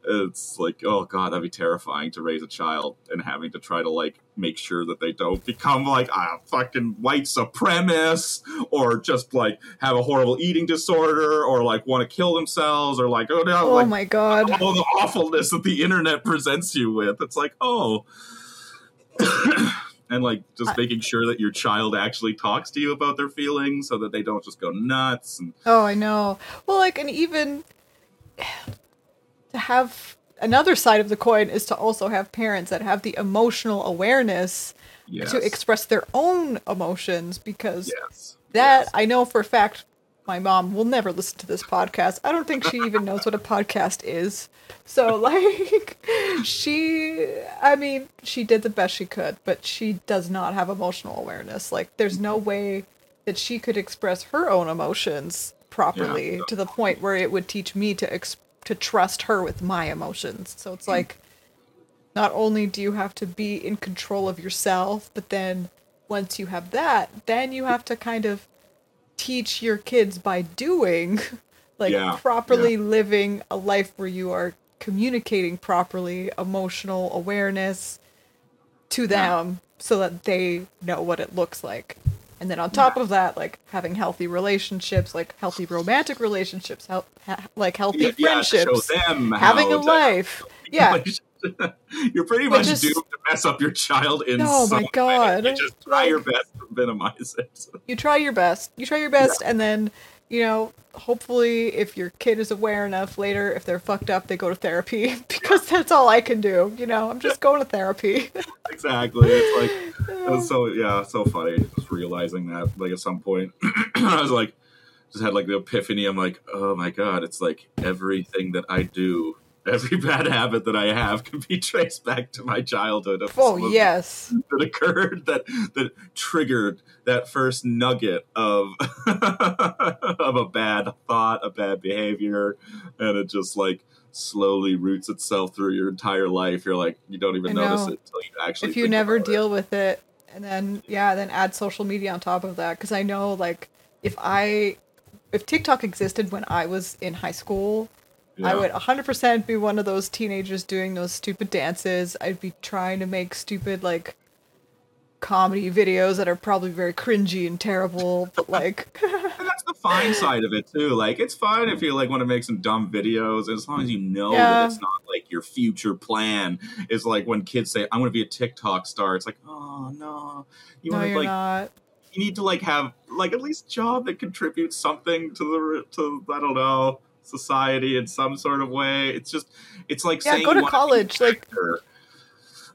It's like, oh god, that'd be terrifying to raise a child and having to try to like make sure that they don't become like a fucking white supremacist or just like have a horrible eating disorder or like want to kill themselves or like oh no Oh like my god. all the awfulness that the internet presents you with. It's like, oh. and like just I- making sure that your child actually talks to you about their feelings so that they don't just go nuts and Oh, I know. Well, like, and even to have another side of the coin is to also have parents that have the emotional awareness yes. to express their own emotions because yes. that Yes. I know for a fact my mom will never listen to this podcast. I don't think she even knows what a podcast is. So like she I mean, she did the best she could, but she does not have emotional awareness. Like there's no way that she could express her own emotions properly Yeah. to the point where it would teach me to ex- to trust her with my emotions. So it's like not only do you have to be in control of yourself, but then once you have that, then you have to kind of teach your kids by doing, like Yeah, properly living a life where you are communicating properly, emotional awareness to them so that they know what it looks like. And then on top of that, like having healthy relationships, like healthy romantic relationships, ha- like healthy Yeah, yeah, show friendships, them having a life. Yeah. You're pretty much is- doomed to mess up your child in Oh some my God. way. You just try your best to minimize it. you try your best. You try your best, and then you know, hopefully, if your kid is aware enough later, if they're fucked up, they go to therapy because that's all I can do. You know, I'm just going to therapy. exactly. It's like it's so yeah, so funny. Just realizing that like at some point, I was like, just had like the epiphany. I'm like, oh my god, it's like everything that I do, every bad habit that I have, can be traced back to my childhood. Of oh yes, that occurred that that triggered that first nugget of of a bad thought, a bad behavior, and it just like slowly roots itself through your entire life. You're like you don't even notice it until you actually. if you never about it. deal with it, and then yeah, then add social media on top of that, because I know like if I if TikTok existed when I was in high school, I would 100% be one of those teenagers doing those stupid dances. I'd be trying to make stupid, like, comedy videos that are probably very cringy and terrible, but, like, And that's the fine side of it too. Like it's fine if you like want to make some dumb videos, as long as you know Yeah. that it's not like your future plan. Is like when kids say, "I'm going to be a TikTok star." It's like, oh no, you no, want to like not. you need to like have like at least job that contributes something to the to I don't know society in some sort of way. It's just it's like Yeah, saying go to college, like-.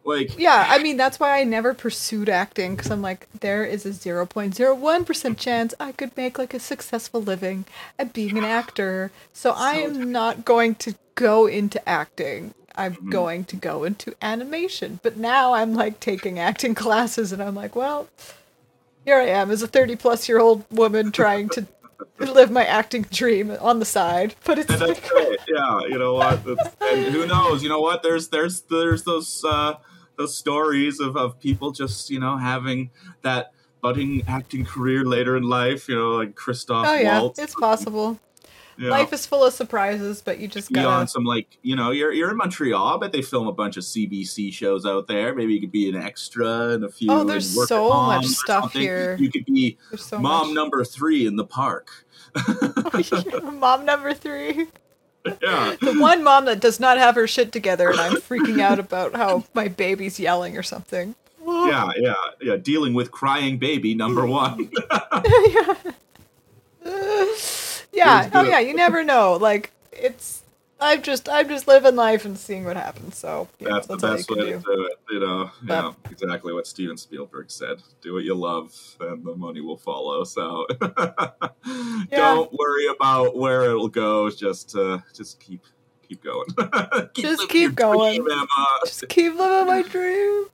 Like Yeah, I mean, that's why I never pursued acting, because I'm like, there is a 0.01% chance I could make, like, a successful living at being an actor. So I am not going to go into acting. I'm Mhm. going to go into animation. But now I'm, like, taking acting classes, and I'm like, well, here I am as a 30 plus year old woman trying to live my acting dream on the side. But it's like. Yeah, you know what? And who knows? You know what? There's there's there's those uh, those stories of, of people just you know having that budding acting career later in life. You know, like Christoph oh, yeah, Waltz. it's possible. You know, life is full of surprises, but you just be on some like you know you're you're in Montreal, but they film a bunch of CBC shows out there. Maybe you could be an extra in a few. Oh, there's so much stuff here. You could be so mom much. number three in the park. Oh, mom number three. Yeah. The one mom that does not have her shit together, and I'm freaking out about how my baby's yelling or something. Yeah, yeah, yeah. Dealing with crying baby number one. Yeah, It was oh yeah, you never know. Like it's, I'm just, I'm just living life and seeing what happens. So yeah, That's, that's, the best way do. to do it. You know, But- yeah, exactly what Steven Spielberg said. Do what you love, and the money will follow. So don't worry about where it'll go. Just, uh, just keep, keep going. Just keep going. dream, Just keep living my dream.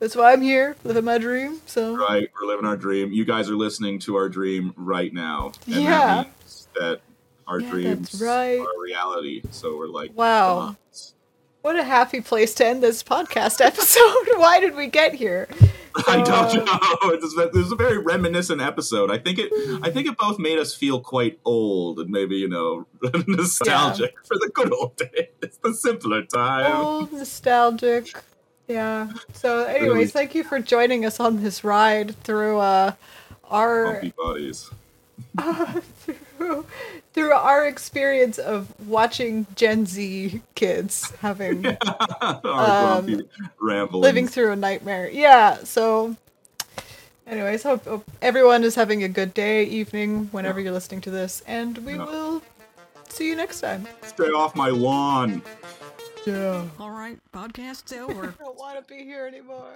That's why I'm here, living my dream. So Right, we're living our dream. You guys are listening to our dream right now, and Yeah. that that our Yeah, dreams right. are reality. So we're like, Wow. what a happy place to end this podcast episode. why did we get here? I don't Uh, know. It's, a- it's a very reminiscent episode. I think it. I think it both made us feel quite old and maybe you know nostalgic for the good old days, the simpler time. Old, nostalgic. Yeah. So, anyways, thank you for joining us on this ride through uh, our Bumpy bodies. Through, through our experience of watching Gen Z kids having Our Um, grumpy living through a nightmare. Yeah. So, anyways, hope, hope everyone is having a good day, evening, whenever you're listening to this, and we Yeah. will see you next time. Stay off my lawn. Yeah. All right, podcast's over. I don't want to be here anymore.